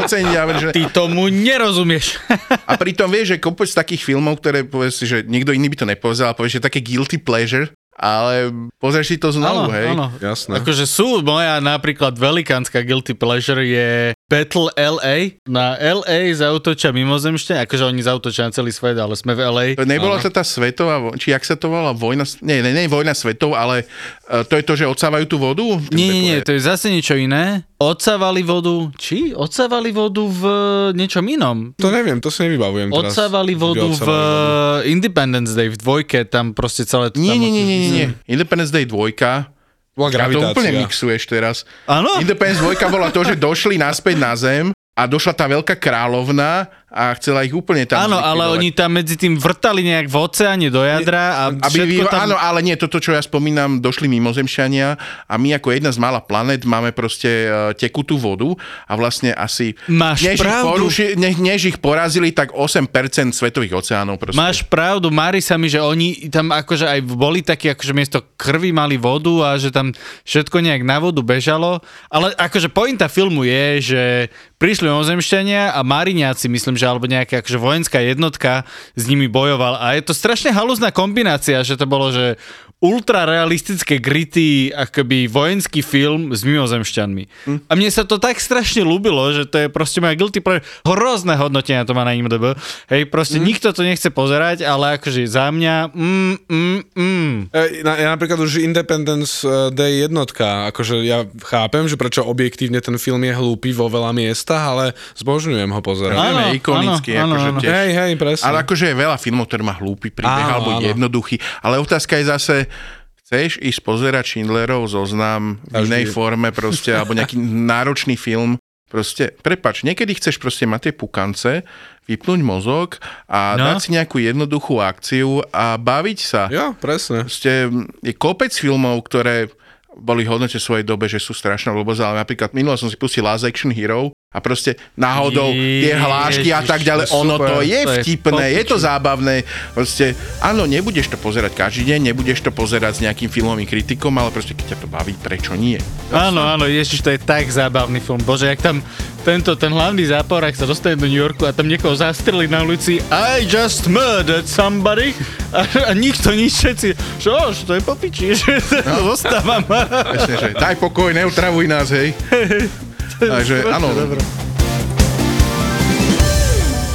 že... Ty tomu nerozumieš. A pritom vieš, že kopec takých filmov, ktoré povieš si, že niekto iný by to nepovedal, a povieš, že také guilty pleasure, ale pozrieš si to znovu, Áno, hej. áno. Jasné. Akože sú, moja napríklad velikánska guilty pleasure je Battle LA. Na LA zautočia mimozemšte, akože oni zautočia na celý svet, ale sme v LA. Nebola to tá svetová, či jak sa to volá, vojna, nie, nie, nie vojna svetov, ale uh, to je to, že odsávajú tú vodu? Nie, nie, nie, to je zase niečo iné. Odsávali vodu, či? Odsávali vodu v niečom inom. To neviem, to si nevybavujem teraz. Odsávali vodu v vodu. Independence Day v dvojke, tam proste celé to Nie, tam nie, nie, nie, nie. Independence Day 2, Bola a to gravitácia. úplne mixuješ teraz. Áno? Independence 2 bola to, že došli naspäť na zem a došla tá veľká kráľovna a chcela ich úplne tam Áno, ale oni tam medzi tým vrtali nejak v oceáne do jadra a Aby všetko tam... Áno, ale nie, toto, čo ja spomínam, došli mimozemšťania a my ako jedna z mála planet máme proste uh, tekutú vodu a vlastne asi... Máš než Ich pravdu. poruši, ne, než ich porazili, tak 8% svetových oceánov proste. Máš pravdu, mári sa mi, že oni tam akože aj boli takí, akože miesto krvi mali vodu a že tam všetko nejak na vodu bežalo, ale akože pointa filmu je, že prišli ozemšťania a Mariňáci, myslím, že alebo nejaká akože vojenská jednotka s nimi bojoval a je to strašne halúzna kombinácia, že to bolo, že ultra realistické gritty, akoby vojenský film s mimozemšťanmi. Hm. A mne sa to tak strašne ľúbilo, že to je proste moja guilty pleasure. Hrozné hodnotenia to má na IMDb. Hej, proste Hm. nikto to nechce pozerať, ale akože za mňa mm, mm, mm. E, ja napríklad už Independence eh, Day jednotka, akože ja chápem, že prečo objektívne ten film je hlúpy vo veľa miestach, ale zbožňujem ho pozerať. Áno, Vieme, ikonický, áno, akože áno. tiež. Hej, hej, presne. Ale akože je veľa filmov, ktoré má hlúpy príbeh Áno, alebo áno. jednoduchý. Ale otázka je zase, chceš ísť pozerať Schindlerov zoznam v inej forme proste, alebo nejaký náročný film, Proste, prepač, niekedy chceš proste mať tie pukance, vypnúť mozog a No. dať si nejakú jednoduchú akciu a baviť sa. Jo, presne. Proste je kopec filmov, ktoré boli hodnote svojej dobe, že sú strašná blbosť, ale napríklad minule som si pustil Last Action Hero a proste náhodou tie hlášky a tak ďalej, ono to je to vtipné, je to zábavné, proste áno, nebudeš to pozerať každý deň, nebudeš to pozerať s nejakým filmovým kritikom, ale proste keď ťa to baví, prečo nie? Áno, áno, ježiš, to je tak zábavný film. Bože, jak tam tento, ten hlavný záporák sa dostane do New Yorku a tam niekoho zastrelí na ulici I just murdered somebody a, a nikto nič, všetci, čo, že to je popiči, že to zostávam. Presne, že daj pokoj, neutravuj nás, hej. Takže áno.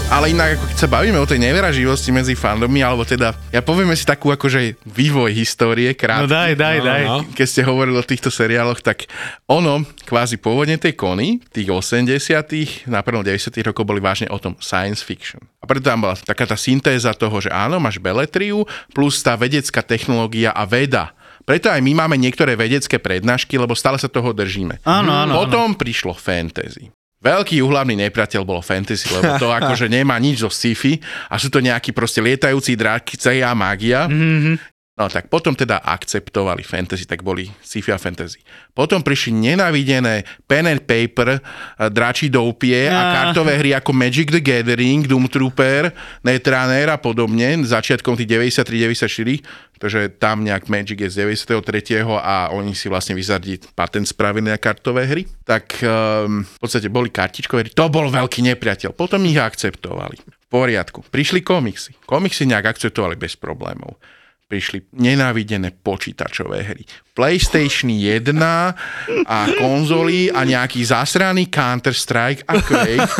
Ale inak, ako keď sa bavíme o tej neveraživosti medzi fandommi, alebo teda, ja povieme si takú akože vývoj histórie krátky. No daj, daj, daj. no. Keď ste hovorili o týchto seriáloch, tak ono, kvázi pôvodne tej kony, tých 80 na prvom 90 rokov boli vážne o tom science fiction. A preto tam bola taká tá syntéza toho, že áno, máš beletriu, plus tá vedecká technológia a veda. Preto aj my máme niektoré vedecké prednášky, lebo stále sa toho držíme. Áno, áno, Potom prišlo fantasy. Veľký uhlavný nepriateľ bolo fantasy, lebo to akože nemá nič zo sci-fi a sú to nejakí proste lietajúci dráky a mágia. Mm-hmm. No tak potom teda akceptovali fantasy, tak boli sci-fi a fantasy. Potom prišli nenavidené pen and paper, eh, dračí doupie a kartové hry ako Magic the Gathering, Doom Trooper, Netrunner a podobne, začiatkom tých 93-94, pretože tam nejak Magic je z 93. a oni si vlastne vyzardí patent spravili na kartové hry. Tak um, v podstate boli kartičkové hry. To bol veľký nepriateľ. Potom ich akceptovali. V poriadku. Prišli komiksy. Komiksy nejak akceptovali bez problémov prišli nenávidené počítačové hry. PlayStation 1 a konzoly a nejaký zasraný Counter-Strike a Quake.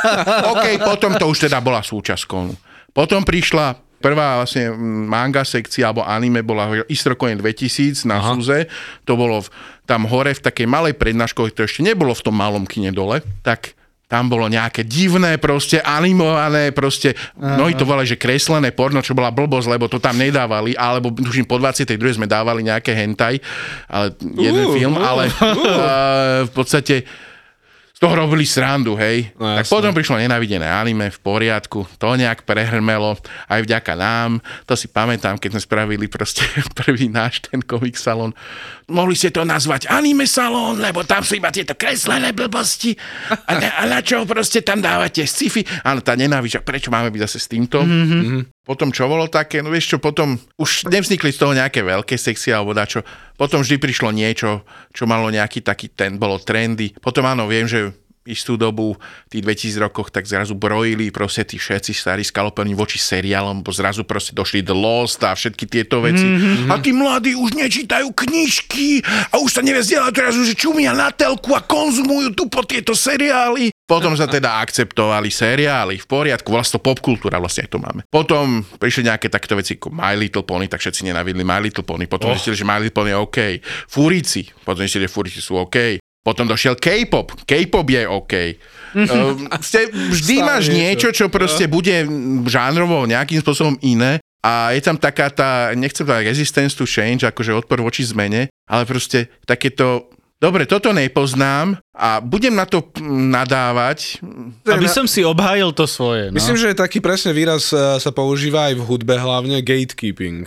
OK, potom to už teda bola súčasť konu. Potom prišla prvá vlastne manga sekcia alebo anime bola Istrocoin 2000 na Suze. To bolo v, tam hore v takej malej prednáške, to ešte nebolo v tom malom kine dole, tak tam bolo nejaké divné, proste animované, proste, mnohí to volali, že kreslené porno, čo bola blbosť, lebo to tam nedávali, alebo tuším po 22. sme dávali nejaké hentai, ale jeden Uh, film, uh, ale uh, v podstate z toho robili srandu, hej. No, tak potom prišlo nenavidené anime v poriadku, to nejak prehrmelo, aj vďaka nám, to si pamätám, keď sme spravili proste prvý náš ten komik salón. Mohli ste to nazvať anime salón, lebo tam sú iba tieto kreslené blbosti a, na, a na čo proste tam dávate sci-fi. Áno, tá nenávisť, prečo máme byť zase s týmto? Mm-hmm. Potom čo bolo také, no vieš čo, potom už nevznikli z toho nejaké veľké sekcie alebo dačo. Potom vždy prišlo niečo, čo malo nejaký taký, ten bolo trendy. Potom áno, viem, že istú dobu, v tých 2000 rokoch, tak zrazu brojili proste tí všetci starí skalopení voči seriálom, bo zrazu proste došli The Lost a všetky tieto veci. Mm-hmm. A tí mladí už nečítajú knižky a už sa nevie zdieľať, teraz už čumia na telku a konzumujú tu po tieto seriály. Potom sa teda akceptovali seriály, v poriadku, vlastne popkultúra, vlastne aj to máme. Potom prišli nejaké takéto veci ako My Little Pony, tak všetci nenavidli My Little Pony. Potom oh. zistili, že My Little Pony je OK. Fúrici, potom zistili, že Fúrici sú OK. Potom došiel K-pop. K-pop je OK. Um, ste, vždy Stále máš niečo, čo proste bude žánrovo nejakým spôsobom iné. A je tam taká tá, nechcem povedať resistance to change, akože odpor voči zmene, ale proste takéto Dobre, toto nepoznám a budem na to nadávať. Aby som si obhájil to svoje. No. Myslím, že taký presne výraz eh, sa používa aj v hudbe hlavne gatekeeping.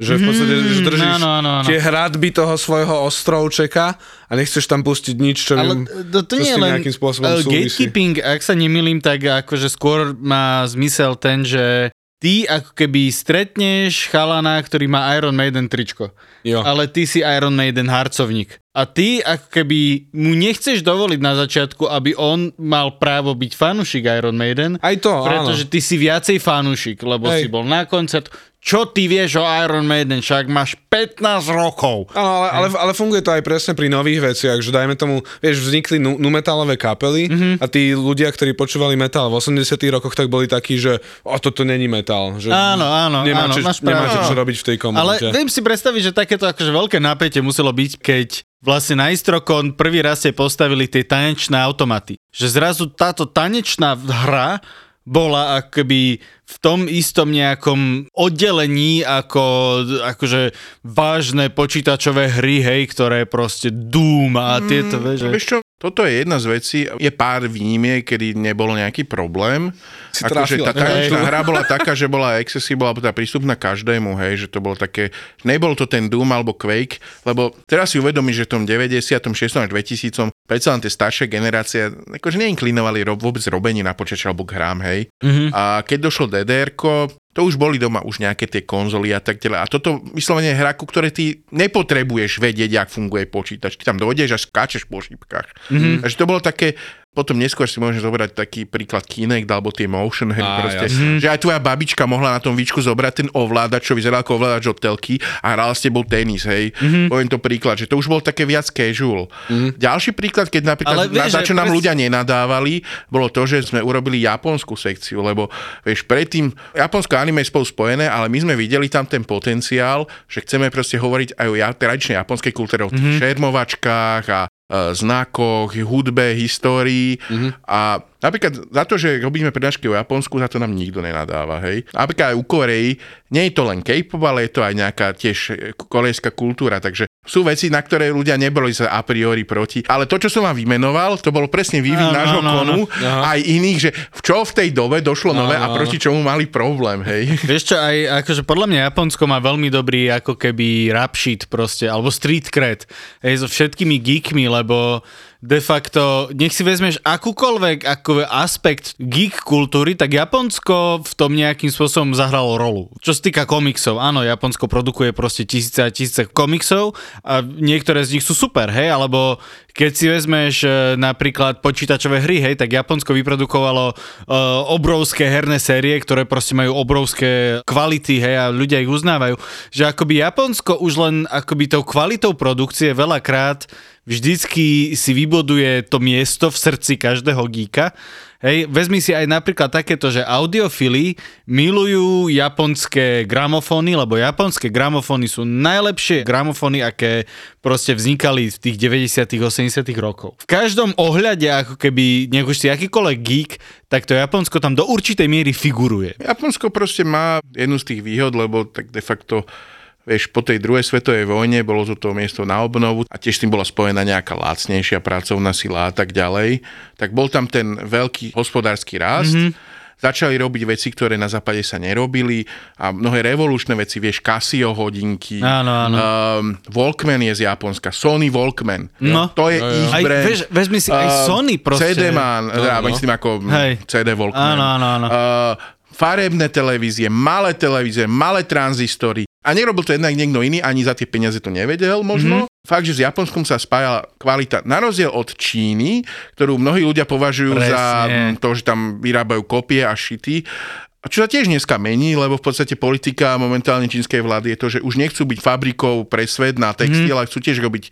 Že v podstate, že držíš áno, áno, áno. tie hradby toho svojho ostrovčeka a nechceš tam pustiť nič, čo, Ale im, to, to čo nie s je len nejakým spôsobom súvisí. gatekeeping, ak sa nemýlim, tak akože skôr má zmysel ten, že ty ako keby stretneš chalana, ktorý má Iron Maiden tričko. Jo. Ale ty si Iron Maiden harcovník. A ty ako keby mu nechceš dovoliť na začiatku, aby on mal právo byť fanúšik Iron Maiden. Aj to, Pretože áno. ty si viacej fanúšik, lebo Hej. si bol na koncert. Čo ty vieš o Iron Maiden? Však máš 15 rokov. Áno, ale, ale, ale funguje to aj presne pri nových veciach, že dajme tomu, vieš, vznikli nu, nu metalové kapely Mhm. mm-hmm. a tí ľudia, ktorí počúvali metal v 80 rokoch, tak boli takí, že o, toto není metal. Že Áno, áno, nemáte, áno, máš pravdu. nemáte čo robiť v tej Ale komunite. viem si predstaviť, že takéto akože veľké napätie muselo byť, keď vlastne na Istrokon prvý raz ste postavili tie tanečné automaty. Že zrazu táto tanečná hra bola akoby v tom istom nejakom oddelení ako akože vážne počítačové hry, hej, ktoré proste Doom a tieto, vieš, že- Vieš čo, toto je jedna z vecí, je pár výnimiek, kedy nebolo nejaký problém. Si Akože tá, tá, tá hra bola taká, že bola accessible, alebo teda prístupná každému, hej, že to bolo také, nebol to ten Doom alebo Quake, lebo teraz si uvedomíš, že v tom 96. až 2000 predsa len tie staršie generácie akože neinklinovali ro- vôbec robenie na počítač alebo k hrám, hej. Mhm. A keď došlo ddr to už boli doma už nejaké tie konzoly a tak ďalej. A toto vyslovene hra, ku ktorej ty nepotrebuješ vedieť, jak funguje počítač. Ty tam dojdeš a skáčeš po šípkach. Mm-hmm. Takže to bolo také, potom neskôr si môžeš zobrať taký príklad Kinect alebo tie motion hry, Á, proste, jasne. že aj tvoja babička mohla na tom výčku zobrať ten ovládač, čo vyzeral ako ovládač od telky a hral s tebou tenis, hej. Mm-hmm. Poviem to príklad, že to už bol také viac casual. Mm-hmm. Ďalší príklad, keď napríklad, Ale vieš, na, že čo nám pres- ľudia nenadávali, bolo to, že sme urobili japonskú sekciu, lebo vieš, predtým Japonsko a anime je spolu spojené, ale my sme videli tam ten potenciál, že chceme proste hovoriť aj o ja, tradičnej japonskej kultúre, o tých mm-hmm. šermovačkách a znakoch, hudbe, histórii mm-hmm. a napríklad za to, že robíme prednášky o Japonsku, za to nám nikto nenadáva, hej. Napríklad aj u Korei, nie je to len K-pop, ale je to aj nejaká tiež e, korejská kultúra, takže sú veci, na ktoré ľudia neboli sa a priori proti. Ale to, čo som vám vymenoval, to bolo presne vývin Áno, nášho áno, konu, áno. aj iných, že v čo v tej dobe došlo nové a Áno, proti čomu mali problém, hej. Vieš čo, aj akože podľa mňa Japonsko má veľmi dobrý ako keby rap sheet proste, alebo street cred, hej, so všetkými geekmi, lebo de facto, nech si vezmeš akúkoľvek ako aspekt geek kultúry, tak Japonsko v tom nejakým spôsobom zahralo rolu. Čo sa týka komiksov, áno, Japonsko produkuje proste tisíce a tisíce komiksov a niektoré z nich sú super, hej, alebo keď si vezmeš e, napríklad počítačové hry, hej, tak Japonsko vyprodukovalo uh, obrovské herné série, ktoré proste majú obrovské kvality, hej, a ľudia ich uznávajú. Že akoby Japonsko už len akoby tou kvalitou produkcie veľakrát vždycky si vyboduje to miesto v srdci každého geeka. Hej, vezmi si aj napríklad takéto, že audiofily milujú japonské gramofóny, lebo japonské gramofóny sú najlepšie gramofóny, aké proste vznikali v tých 90 80 rokov. V každom ohľade, ako keby nech už si akýkoľvek geek, tak to Japonsko tam do určitej miery figuruje. Japonsko proste má jednu z tých výhod, lebo tak de facto Vieš, po tej druhej svetovej vojne bolo to to miesto na obnovu a tiež s tým bola spojená nejaká lacnejšia pracovná sila a tak ďalej. Tak bol tam ten veľký hospodársky rast. Mm-hmm. Začali robiť veci, ktoré na západe sa nerobili a mnohé revolučné veci, vieš, Casio hodinky, Áno, áno. Um, Walkman je z Japonska, Sony Walkman, No. to je ich Aj, brand. vezmi si, aj Um, Sony proste. CD-man, no, no. myslím ako Hej. CD Walkman. Áno, áno, áno. Uh, farebné televízie, malé televízie, malé tranzistory. A nerobil to jednak niekto iný, ani za tie peniaze to nevedel možno. Mm-hmm. Fakt, že s Japonskom sa spájala kvalita, na rozdiel od Číny, ktorú mnohí ľudia považujú Presne. za mm, to, že tam vyrábajú kopie a šity. A čo sa tiež dneska mení, lebo v podstate politika momentálne čínskej vlády je to, že už nechcú byť fabrikou pre svet na textil, ale chcú tiež robiť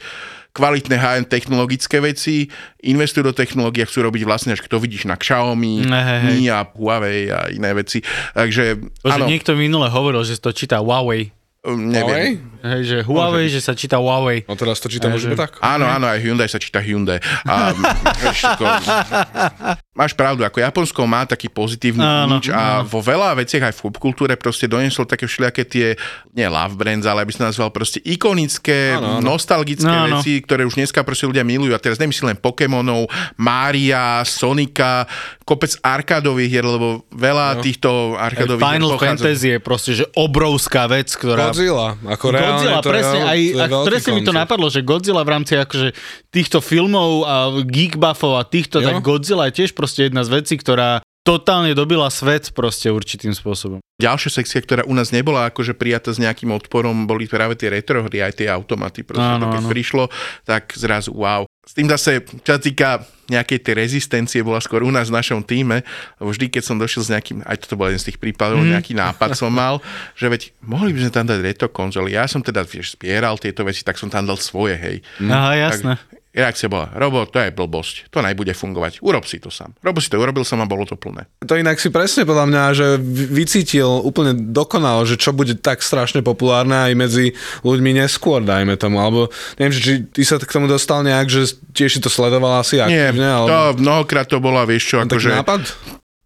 kvalitné high-end technologické veci, investujú do technológie, chcú robiť vlastne, až to vidíš na Xiaomi, Ne, hej, hej. Mi a Huawei a iné veci. Takže Bože, áno, niekto minule hovoril, že to číta Huawei. Um, neviem. Hej, že Huawei, že sa číta Huawei. No teraz to čítam už tak. Áno, áno, aj Hyundai sa číta Hyundai. A, máš pravdu, ako Japonsko má taký pozitívny Áno, nič a vo veľa veciach aj v popkultúre proste donieslo také všelijaké tie, nie love brands, ale aby som nazval proste ikonické, Áno, áno. nostalgické Áno. veci, ktoré už dneska proste ľudia milujú. A teraz nemyslím len Pokémonov, Mária, Sonika, kopec arkádových hier, lebo veľa týchto arkádových hier Final pochádza- Fantasy je proste, že obrovská vec, ktorá... Godzilla, ako reálne Godzilla, to presne, aj, to je ak, veľký presne mi to napadlo, že Godzilla v rámci akože týchto filmov a geek buffov a týchto, Jo. tak Godzilla je tiež proste jedna z vecí, ktorá totálne dobila svet proste určitým spôsobom. Ďalšia sekcia, ktorá u nás nebola akože prijata s nejakým odporom, boli práve tie retro hry, aj tie automaty. Proste Áno, to, keď áno. prišlo, tak zrazu wow. S tým zase, čo sa týka nejakej tej rezistencie, bola skôr u nás v našom týme, lebo vždy, keď som došiel s nejakým, aj toto bol jeden z tých prípadov, mm. nejaký nápad som mal, že veď mohli by sme tam dať retro konzoly. Ja som teda, vieš, zbieral tieto veci, tak som tam dal svoje, hej. Aha, jasné. Reakcia bola, Robo, to je blbosť, to nebude fungovať, urob si to sám. Robo si to, urobil som a bolo to plné. To inak si presne podľa mňa, že vy- vycítil úplne dokonalo, že čo bude tak strašne populárne aj medzi ľuďmi neskôr, dajme tomu. Alebo neviem, že či ty sa k tomu dostal nejak, že tiež si to sledoval asi Nie, aktívne, alebo to mnohokrát to bola, vieš čo, akože... nápad?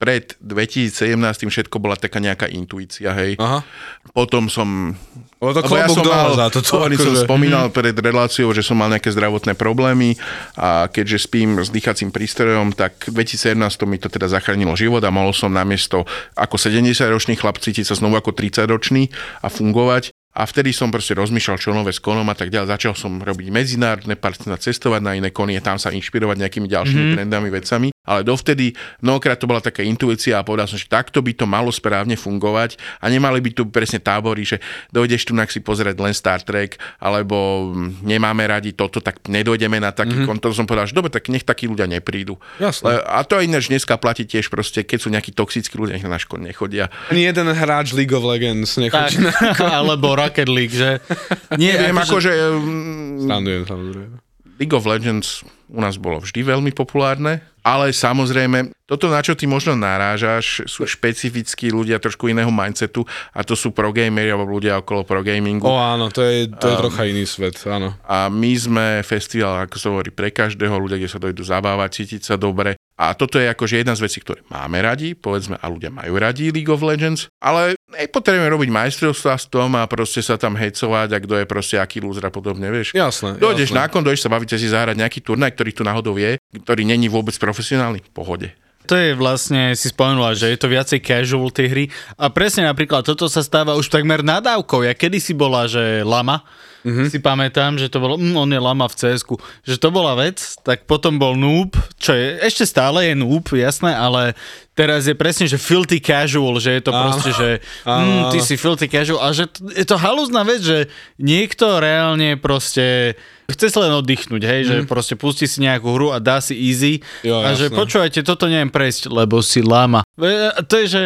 pred 2017 všetko bola taká nejaká intuícia, hej. Aha. Potom som... Bolo to lebo ja som mal, za hovorím, som akože. spomínal pred reláciou, že som mal nejaké zdravotné problémy a keďže spím s dýchacím prístrojom, tak v 2017 mi to teda zachránilo život a mohol som namiesto ako 70-ročný chlap cítiť sa znovu ako 30-ročný a fungovať. A vtedy som proste rozmýšľal, čo nové s konom a tak ďalej. Začal som robiť medzinárodné partnerstva, cestovať na iné konie, tam sa inšpirovať nejakými ďalšími mm-hmm. trendami, vecami. Ale dovtedy mnohokrát to bola taká intuícia a povedal som, že takto by to malo správne fungovať a nemali by tu presne tábory, že dojdeš tu si pozrieť len Star Trek, alebo mm, nemáme radi toto, tak nedojdeme na taký mm-hmm. konto. Som povedal, že dobre, tak nech takí ľudia neprídu. Jasné. Le- A to ináč dneska platí tiež proste, keď sú nejakí toxickí ľudia, nech na školu nechodia. Ani jeden hráč League of Legends Tak, nechodí na... alebo Rocket League, že... Nie, Neviem, akože- akože mm, Srandujem, samozrejme. League of Legends u nás bolo vždy veľmi populárne, ale samozrejme, toto, na čo ty možno narážaš, sú špecifickí ľudia trošku iného mindsetu a to sú pro gamery alebo ľudia okolo pro gamingu. O áno, to je, to je trocha iný svet, áno. A my sme festival, ako sa hovorí, pre každého ľudia, kde sa dojdu zabávať, cítiť sa dobre. A toto je akože jedna z vecí, ktoré máme radi, povedzme, a ľudia majú radi League of Legends, ale nepotrebujeme robiť majstrovstvá s tom a proste sa tam hecovať a kto je proste aký lúzer a podobne, vieš. Jasné, Dojdeš jasné. na kon, dojdeš sa bavíte si zahrať nejaký turnaj, ktorý tu náhodou je, ktorý není vôbec profesionálny, v pohode. To je vlastne, si spomenula, že je to viacej casual tie hry. A presne napríklad toto sa stáva už takmer nadávkou. Ja kedysi bola, že lama, mm-hmm. si pamätám, že to bolo, mm, on je lama v cs že to bola vec, tak potom bol noob, čo je, ešte stále je noob, jasné, ale teraz je presne, že filthy casual, že je to Áno. proste, že Áno, mm, ty áno. si filthy casual a že je to halúzna vec, že niekto reálne proste chce sa len oddychnúť, hej, že proste pustí si nejakú hru a dá si easy Mhm. Jo, a že jasné. počúvajte, toto neviem prejsť, lebo si lama. E, To je, že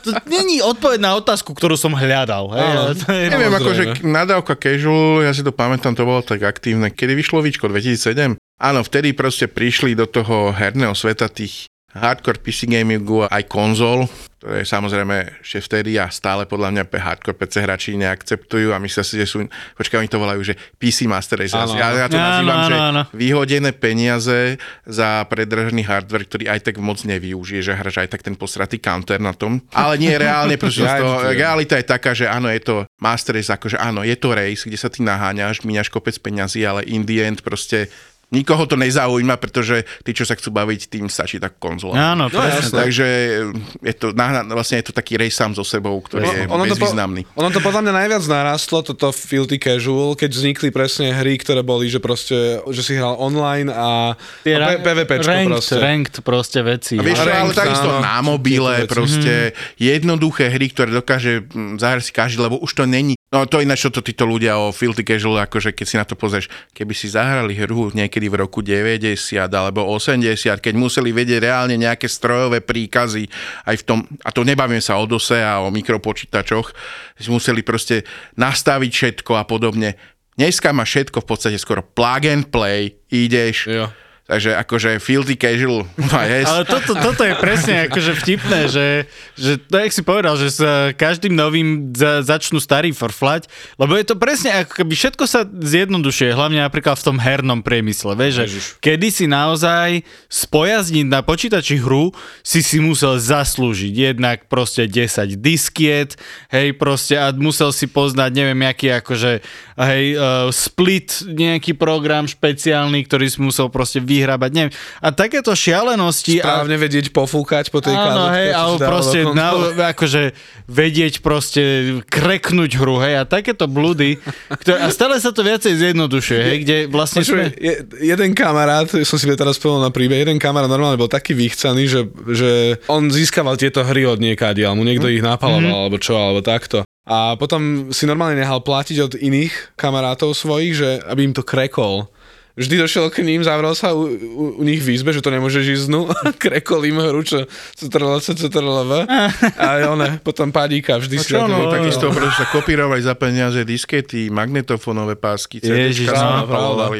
to není odpoveď na otázku, ktorú som hľadal. Hej, Áno. to je, Neviem, akože nadávka casual, ja si to pamätám, to bolo tak aktívne. Kedy vyšlo Víčko? 2007? Áno, vtedy proste prišli do toho herného sveta tých hardcore PC gamingu aj konzol, ktoré samozrejme ešte vtedy a stále podľa mňa hardcore PC hráči neakceptujú a myslia si, že sú, počkaj, oni to volajú, že PC Master Race. Ja, ja to nazývam, Áno, že áno, áno. vyhodené peniaze za predražený hardware, ktorý aj tak moc nevyužije, že hráš aj tak ten posratý counter na tom. Ale nie reálne, pretože Ja realita je taká, že áno, je to Master Race, akože áno, je to race, kde sa ty naháňaš, míňaš kopec peňazí, ale in the end proste nikoho to nezaujíma, pretože tí, čo sa chcú baviť, tým stačí tak konzola. Áno, No, presne. jasné. Takže je to, vlastne je to taký race sám so sebou, ktorý je No, ono, to po, bezvýznamný. ono to podľa mňa najviac narastlo, toto filthy casual, keď vznikli presne hry, ktoré boli, že proste, že si hral online a, Tie a P- PvPčko ranked, proste. ranked proste veci. A vieš, Ranked, ale takisto áno. na mobile, veci. proste jednoduché hry, ktoré dokáže mm, zahrať si každý, lebo už to není. No to ináč, čo to títo ľudia o Filthy Casual, akože keď si na to pozrieš, keby si zahrali hru niekedy v roku 90 alebo 80, keď museli vedieť reálne nejaké strojové príkazy aj v tom, a to nebavím sa o DOSe a o mikropočítačoch, si museli proste nastaviť všetko a podobne. Dneska má všetko v podstate skoro plug and play, ideš, Jo. Takže akože filthy casual yes. Ale toto, toto je presne akože vtipné, že, že to, jak si povedal, že sa každým novým za, začnú starí forflať, lebo je to presne ako keby všetko sa zjednodušuje, hlavne napríklad v tom hernom priemysle, vieš, že Ježiš. kedy si naozaj spojazniť na počítači hru si si musel zaslúžiť jednak proste 10 diskiet, hej, proste a musel si poznať, neviem, aký akože, hej, uh, split nejaký program špeciálny, ktorý si musel proste vyhrabať, neviem. A takéto šialenosti a Správne vedieť pofúkať po tej Áno, hej, dával proste na, akože vedieť proste kreknúť hru, hej, a takéto blúdy, ktoré, a stále sa to viacej zjednodušuje, hej, kde vlastne Počuj, sme... je, jeden kamarát, som si teraz spomenul na príbeh, jeden kamarát normálne bol taký vychcaný, že, že on získaval tieto hry od niekádiaľ, mu niekto ich napaloval, Mhm. alebo čo, alebo takto. A potom si normálne nehal platiť od iných kamarátov svojich, že aby im to krekol. Vždy došiel k ním, zavrel sa u, u, u nich v izbe, že to nemôže žiznú, krekol im hru, čo CTRL-C, CTRL-V a one, potom padíka, vždy No si čo, no, takisto, pretože sa kopírovali za peniaze diskety, magnetofónové pásky, CDčka sa no.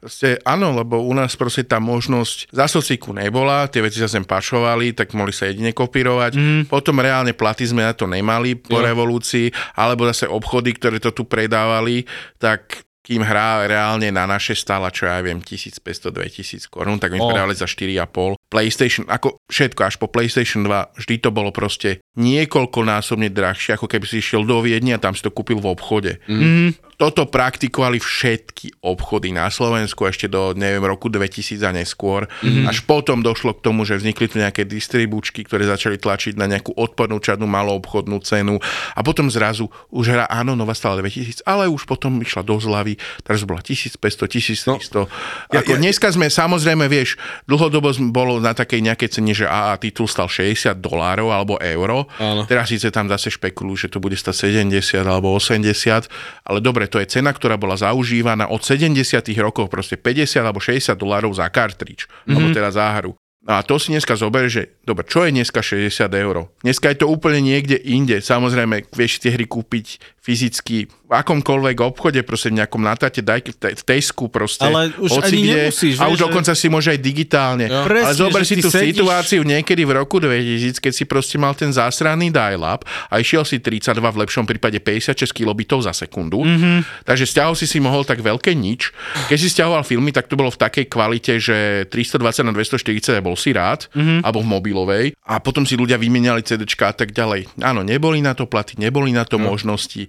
Proste, áno, lebo u nás proste tá možnosť za sociku nebola, tie veci sa sem pašovali, tak mohli sa jedine kopírovať. Mm. Potom reálne platy sme na to nemali po Jo. revolúcii, alebo zase obchody, ktoré to tu predávali, tak kým hra reálne na naše stála, čo ja viem, 1500-2000 korún, tak my sme O. dávali za 4,5. PlayStation, ako všetko, až po PlayStation 2, vždy to bolo proste niekoľkonásobne drahšie, ako keby si išiel do Viedne a tam si to kúpil v obchode. Mhm. Toto praktikovali všetky obchody na Slovensku ešte do, neviem, roku 2000 a neskôr. Mm-hmm. Až potom došlo k tomu, že vznikli tu nejaké distribúčky, ktoré začali tlačiť na nejakú odporúčanú malú obchodnú cenu a potom zrazu už hra, áno, nová stala 2000, ale už potom išla do zľavy, teraz bola 1500, 1300. No, ja- Ako ja- dneska sme samozrejme, vieš, dlhodobo bolo na takej nejakej cene, že AA titul stal 60 dolárov alebo euro. Áno. Teraz síce tam zase špekulujú, že to bude stať 70 alebo 80, ale dobre, to je cena, ktorá bola zaužívaná od 70 rokov, proste 50 alebo 60 dolárov za kartridž, mm-hmm. alebo teda za hru. No a to si dneska zober, že dobre, čo je dneska 60 eur? Dneska je to úplne niekde inde. Samozrejme, vieš tie hry kúpiť fyzicky akomkoľvek obchode, proste v nejakom natate, daj v, te- v Tesku proste. Ale už hoci ani kde, nemusíš, A už že- dokonca si môže aj digitálne. Jo. Ale Presne, zober že si tú sedíš- situáciu niekedy v roku 2000, keď si proste mal ten zásraný dial-up a išiel si 32, v lepšom prípade 56 kilobitov za sekundu. Mhm. Mm-hmm. Takže stiahol si si mohol tak veľké nič. Keď si stiahoval filmy, tak to bolo v takej kvalite, že 320 na 240 a bol si rád, Mhm. mm-hmm. alebo v mobilovej. A potom si ľudia vymieniali CDčka a tak ďalej. Áno, neboli na to platy, neboli na to No. možnosti.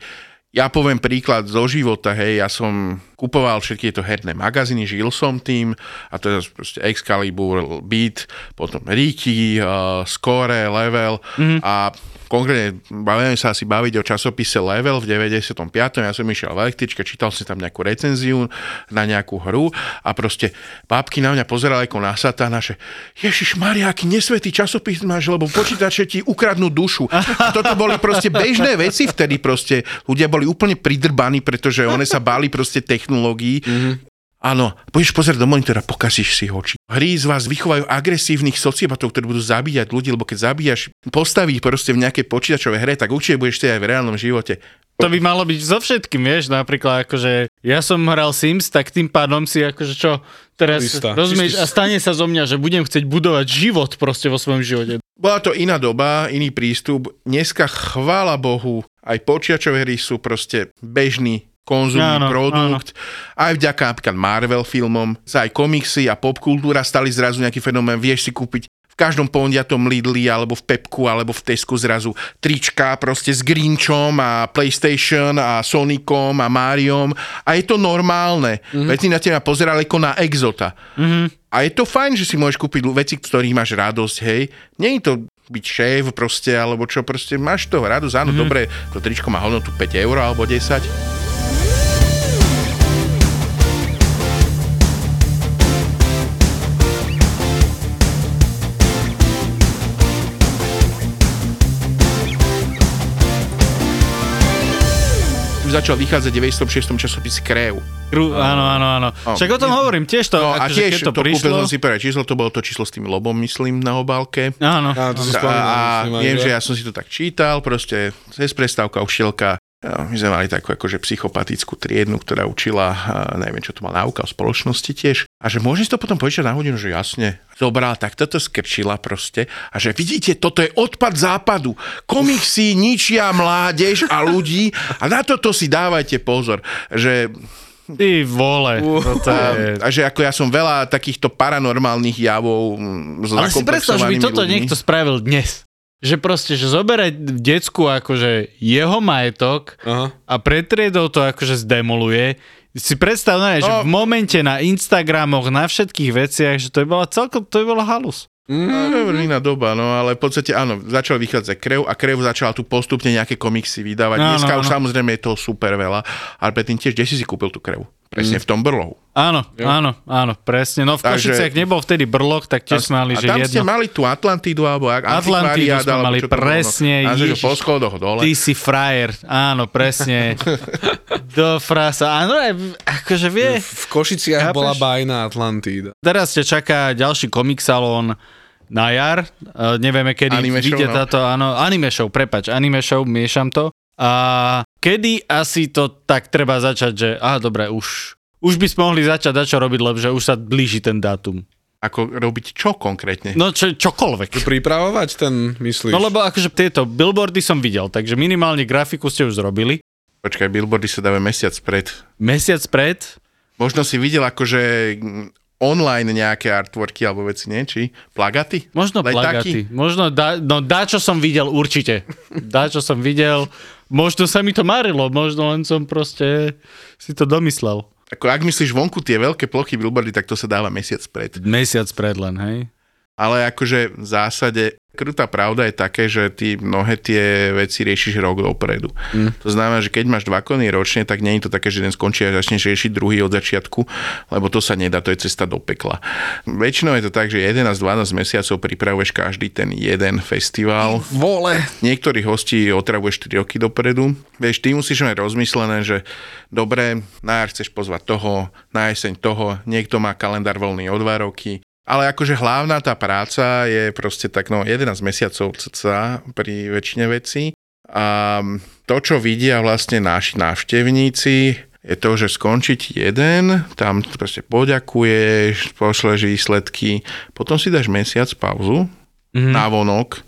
Ja poviem príklad zo života, hej, ja som kupoval všetky tieto herné magazíny, žil som tým, a to je proste Excalibur, Beat, potom Riki, uh, Score, Level mm-hmm. a konkrétne bavíme sa asi baviť o časopise Level v 95. Ja som išiel v električke, čítal si tam nejakú recenziu na nejakú hru a proste bábky na mňa pozerali ako na satána, že Ježiš Maria, aký nesvetý časopis máš, lebo počítače ti ukradnú dušu. A toto boli proste bežné veci vtedy proste. Ľudia boli úplne pridrbaní, pretože one sa báli proste technológií. Mm-hmm. Áno, pôjdeš pozrieť do monitora, pokazíš si oči. Hry z vás vychovajú agresívnych sociopatov, ktorí budú zabíjať ľudí, lebo keď zabíjaš postaví proste v nejakej počítačovej hre, tak určite budeš to aj v reálnom živote. To by malo byť so všetkým, vieš, napríklad akože ja som hral Sims, tak tým pádom si akože čo, teraz Lista. rozumieš a stane sa zo mňa, že budem chcieť budovať život proste vo svojom živote. Bola to iná doba, iný prístup. Dneska, chvála Bohu, aj počiačové hry sú proste bežný konzumný Áno, produkt. Aj vďaka napríklad Marvel filmom sa aj komiksy a popkultúra stali zrazu nejaký fenomén. Vieš si kúpiť v každom pondiatom Lidli alebo v Pepku alebo v Tesku zrazu trička proste s Grinchom a PlayStation a Sonicom a Mariom a je to normálne. Mm-hmm. Veci na teba pozerali ako na exota. Mm-hmm. A je to fajn, že si môžeš kúpiť veci, z ktorých máš radosť, hej. Nie je to byť šéf proste, alebo čo, proste máš toho radosť, áno, mm-hmm. dobre, to tričko má hodnotu 5 eur alebo 10. začal vychádzať v 96. časopis Krev. Kru, áno, áno, áno. Áno. Však o tom hovorím, tiež to, No a akože tiež keď to, to, kúpil prišlo. som si prvé číslo, to bolo to číslo s tým lobom, myslím, na obálke. Áno. Áno, to si A, spomínal. a viem, že ja som si to tak čítal, proste cez prestávka ušielka. My sme mali takú akože psychopatickú triednu, ktorá učila, neviem, čo to mal náuka o spoločnosti tiež. A že môžem si to potom počítať na hodinu, že jasne. Zobrala, tak toto skrčila proste. A že vidíte, toto je odpad západu. Komiksy ničia mládež a ľudí. A na toto si dávajte pozor. Že Ty vole. Je... a, a že ako ja som veľa takýchto paranormálnych javov mm, s Ale si predstav, že by toto ľuďmi. niekto spravil dnes. Že proste, že zoberať decku akože jeho majetok Aha. a pred triedou to akože zdemoluje. Si predstav, ne, že No. v momente na Instagramoch, na všetkých veciach, že to by bola celkom, to by bola halus. No, to je iná doba, no ale v podstate áno, začal vychádzať Krev a Krev začala tu postupne nejaké komiksy vydávať. Áno, Dneska áno. už samozrejme je toho super veľa, ale predtým tiež, kde si si kúpil tú Krev? Presne v tom brlohu. Áno, áno, áno, presne. No v Takže- Košiciach nebol vtedy brloch, tak tiež sme mali, a že tam ste jedno. mali tú Atlantidu alebo ak- Atlantidu sme alebo mali čo to bolo, presne, No. Ježiš. po schodoch dole. Ty si frajer, áno, presne. Do frasa. Áno, akože vie. V Košiciach Chápeš? bola bajná Atlantída. Teraz ťa čaká ďalší komik salón na jar. Uh, nevieme, kedy Anime show, vyjde no. táto, áno, anime show, prepač, anime show, miešam to. A kedy asi to tak treba začať, že aha, dobre, už, už by sme mohli začať dať čo robiť, lebo že už sa blíži ten dátum. Ako robiť čo konkrétne? No čo, čokoľvek. Pripravovať ten, myslíš? No lebo akože tieto billboardy som videl, takže minimálne grafiku ste už zrobili. Počkaj, billboardy sa dávajú mesiac pred. Mesiac pred? Možno si videl akože online nejaké artworky alebo veci, nie? Či plagaty? Možno Letáky? plagaty. Možno dá, no dá, čo som videl, určite. Dá, čo som videl. Možno sa mi to marilo, možno len som proste si to domyslel. Ako ak myslíš vonku tie veľké plochy billboardy, tak to sa dáva mesiac pred. Mesiac pred len, hej? Ale akože v zásade krutá pravda je také, že ty mnohé tie veci riešiš rok dopredu. Mm. To znamená, že keď máš dva kony ročne, tak nie je to také, že jeden skončí a začneš riešiť druhý od začiatku, lebo to sa nedá, to je cesta do pekla. Väčšinou je to tak, že 11-12 mesiacov pripravuješ každý ten jeden festival. Vole. Niektorých hostí otravuješ 4 roky dopredu. Vieš, ty musíš mať rozmyslené, že dobre, na jar chceš pozvať toho, na jeseň toho, niekto má kalendár voľný o 2 roky, ale akože hlavná tá práca je proste tak no 11 mesiacov cca pri väčšine vecí. A to, čo vidia vlastne naši návštevníci, je to, že skončiť jeden, tam proste poďakuješ, pošleš výsledky, potom si dáš mesiac pauzu, mm-hmm. na vonok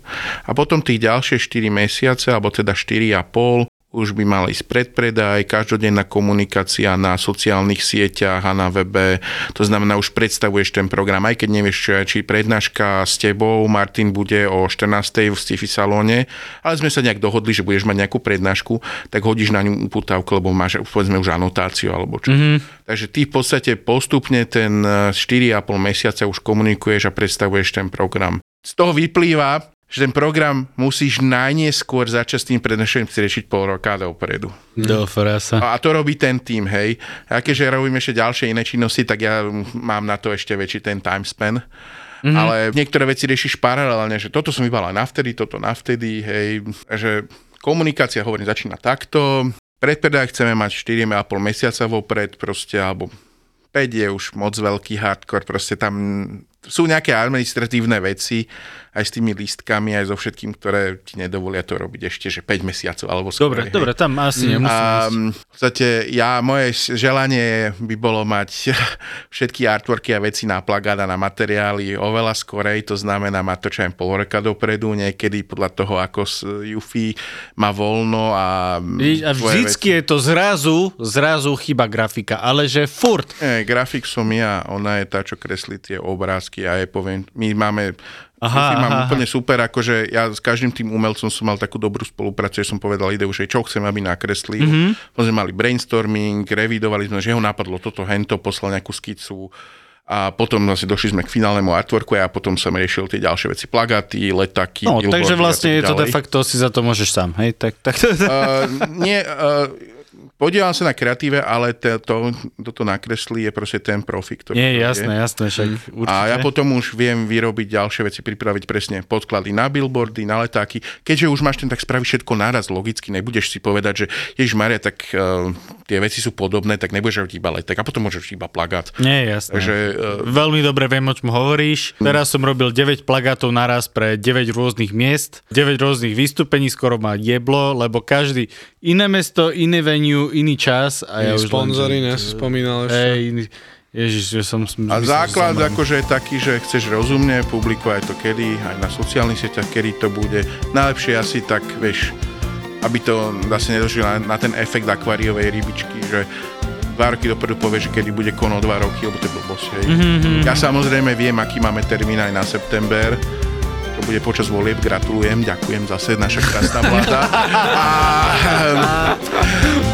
a potom tých ďalšie 4 mesiace, alebo teda 4,5, už by mal ísť predpredaj, každodenná komunikácia na sociálnych sieťach a na webe. To znamená, už predstavuješ ten program, aj keď nevieš, čo je, či prednáška s tebou, Martin bude o 14. v sci salóne, ale sme sa nejak dohodli, že budeš mať nejakú prednášku, tak hodíš na ňu uputávku, lebo máš povedzme už anotáciu alebo čo. Mm-hmm. Takže ty v podstate postupne ten 4,5 mesiaca už komunikuješ a predstavuješ ten program. Z toho vyplýva, že ten program musíš najneskôr začať s tým prednášaním riešiť pol roka dopredu. Do frasa. A to robí ten tým, hej. A keďže robím ešte ďalšie iné činnosti, tak ja mám na to ešte väčší ten time span. Mm-hmm. Ale niektoré veci riešiš paralelne, že toto som vybal aj navtedy, toto navtedy, hej. Že komunikácia, hovorím, začína takto. Predpredaj chceme mať 4,5 mesiaca vopred, proste, alebo 5 je už moc veľký hardcore, proste tam sú nejaké administratívne veci, aj s tými lístkami, aj so všetkým, ktoré ti nedovolia to robiť ešte, že 5 mesiacov alebo skôr. Dobre, hej. dobre, tam asi nemusím a, v podstate ja, moje želanie by bolo mať všetky artworky a veci na plagát a na materiály oveľa skorej, to znamená mať to čo aj pol roka dopredu, niekedy podľa toho, ako Jufi má voľno a... a vždycky veci. je to zrazu, zrazu chyba grafika, ale že furt. Nie, grafik som ja, ona je tá, čo kreslí tie obrázky a je poviem, my máme Aha, mám aha, úplne super, akože ja s každým tým umelcom som mal takú dobrú spoluprácu, že som povedal ideu, že čo chcem, aby nakreslil. Mm-hmm. Potom sme mali brainstorming, revidovali sme, že ho napadlo toto, hento, poslal nejakú skicu a potom vlastne došli sme k finálnemu artworku a ja potom som riešil tie ďalšie veci, plagaty, letaky. No, takže vlastne je to de facto, si za to môžeš sám, hej? Tak, tak... Uh, nie, uh, Podielam sa na kreatíve, ale to, to, toto nakreslí je proste ten profi, ktorý... Nie, jasné, jasné, však mm. určite. A ja potom už viem vyrobiť ďalšie veci, pripraviť presne podklady na billboardy, na letáky. Keďže už máš ten tak spraviť všetko naraz logicky, nebudeš si povedať, že Ježiš Maria, tak uh, tie veci sú podobné, tak nebudeš robiť iba leták a potom môžeš iba plagát. Nie, jasné. Takže, uh, Veľmi dobre viem, o čom hovoríš. Mm. Teraz som robil 9 plagátov naraz pre 9 rôznych miest, 9 rôznych vystúpení, skoro ma jeblo, lebo každý iné mesto, iné venue, iný čas. A ja už sponzory len, nespomínal ešte. Hej, Ježiš, že som... A myslím, základ že som... akože je taký, že chceš rozumne publikovať to kedy, aj na sociálnych sieťach, kedy to bude. Najlepšie asi tak, vieš, aby to vlastne nedošlo na, na ten efekt akváriovej rybičky, že dva roky dopredu povie, že kedy bude kono dva roky, lebo to je blbosť. Mm-hmm. Ja samozrejme viem, aký máme termín aj na september, to bude počas volieb, gratulujem, ďakujem zase, naša krásna vláda. A,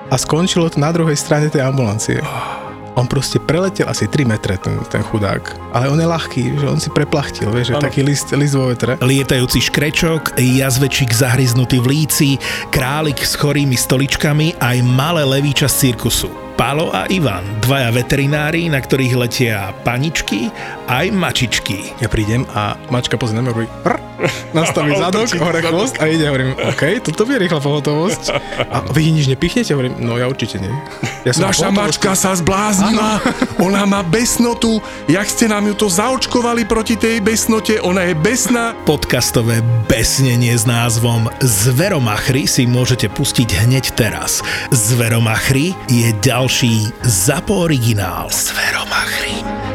a skončilo to na druhej strane tej ambulancie. On proste preletel asi 3 metre, ten, ten chudák. Ale on je ľahký, že on si preplachtil, vieš, že taký list, list vo vetre. Lietajúci škrečok, jazvečík zahryznutý v líci, králik s chorými stoličkami aj malé levíča z cirkusu. Palo a Ivan, dvaja veterinári, na ktorých letia paničky aj mačičky. Ja prídem a mačka pozrie na mňa nastaví zadok, hore chvost a ide, hovorím, OK, toto bude rýchla pohotovosť. A vy nič nepichnete? Hovorím, no ja určite nie. Ja som Naša mačka sa zbláznila, ona má besnotu, jak ste nám ju to zaočkovali proti tej besnote, ona je besná. Podcastové besnenie s názvom Zveromachry si môžete pustiť hneď teraz. Zveromachry je ďalší ZAPO originál. Zveromachry.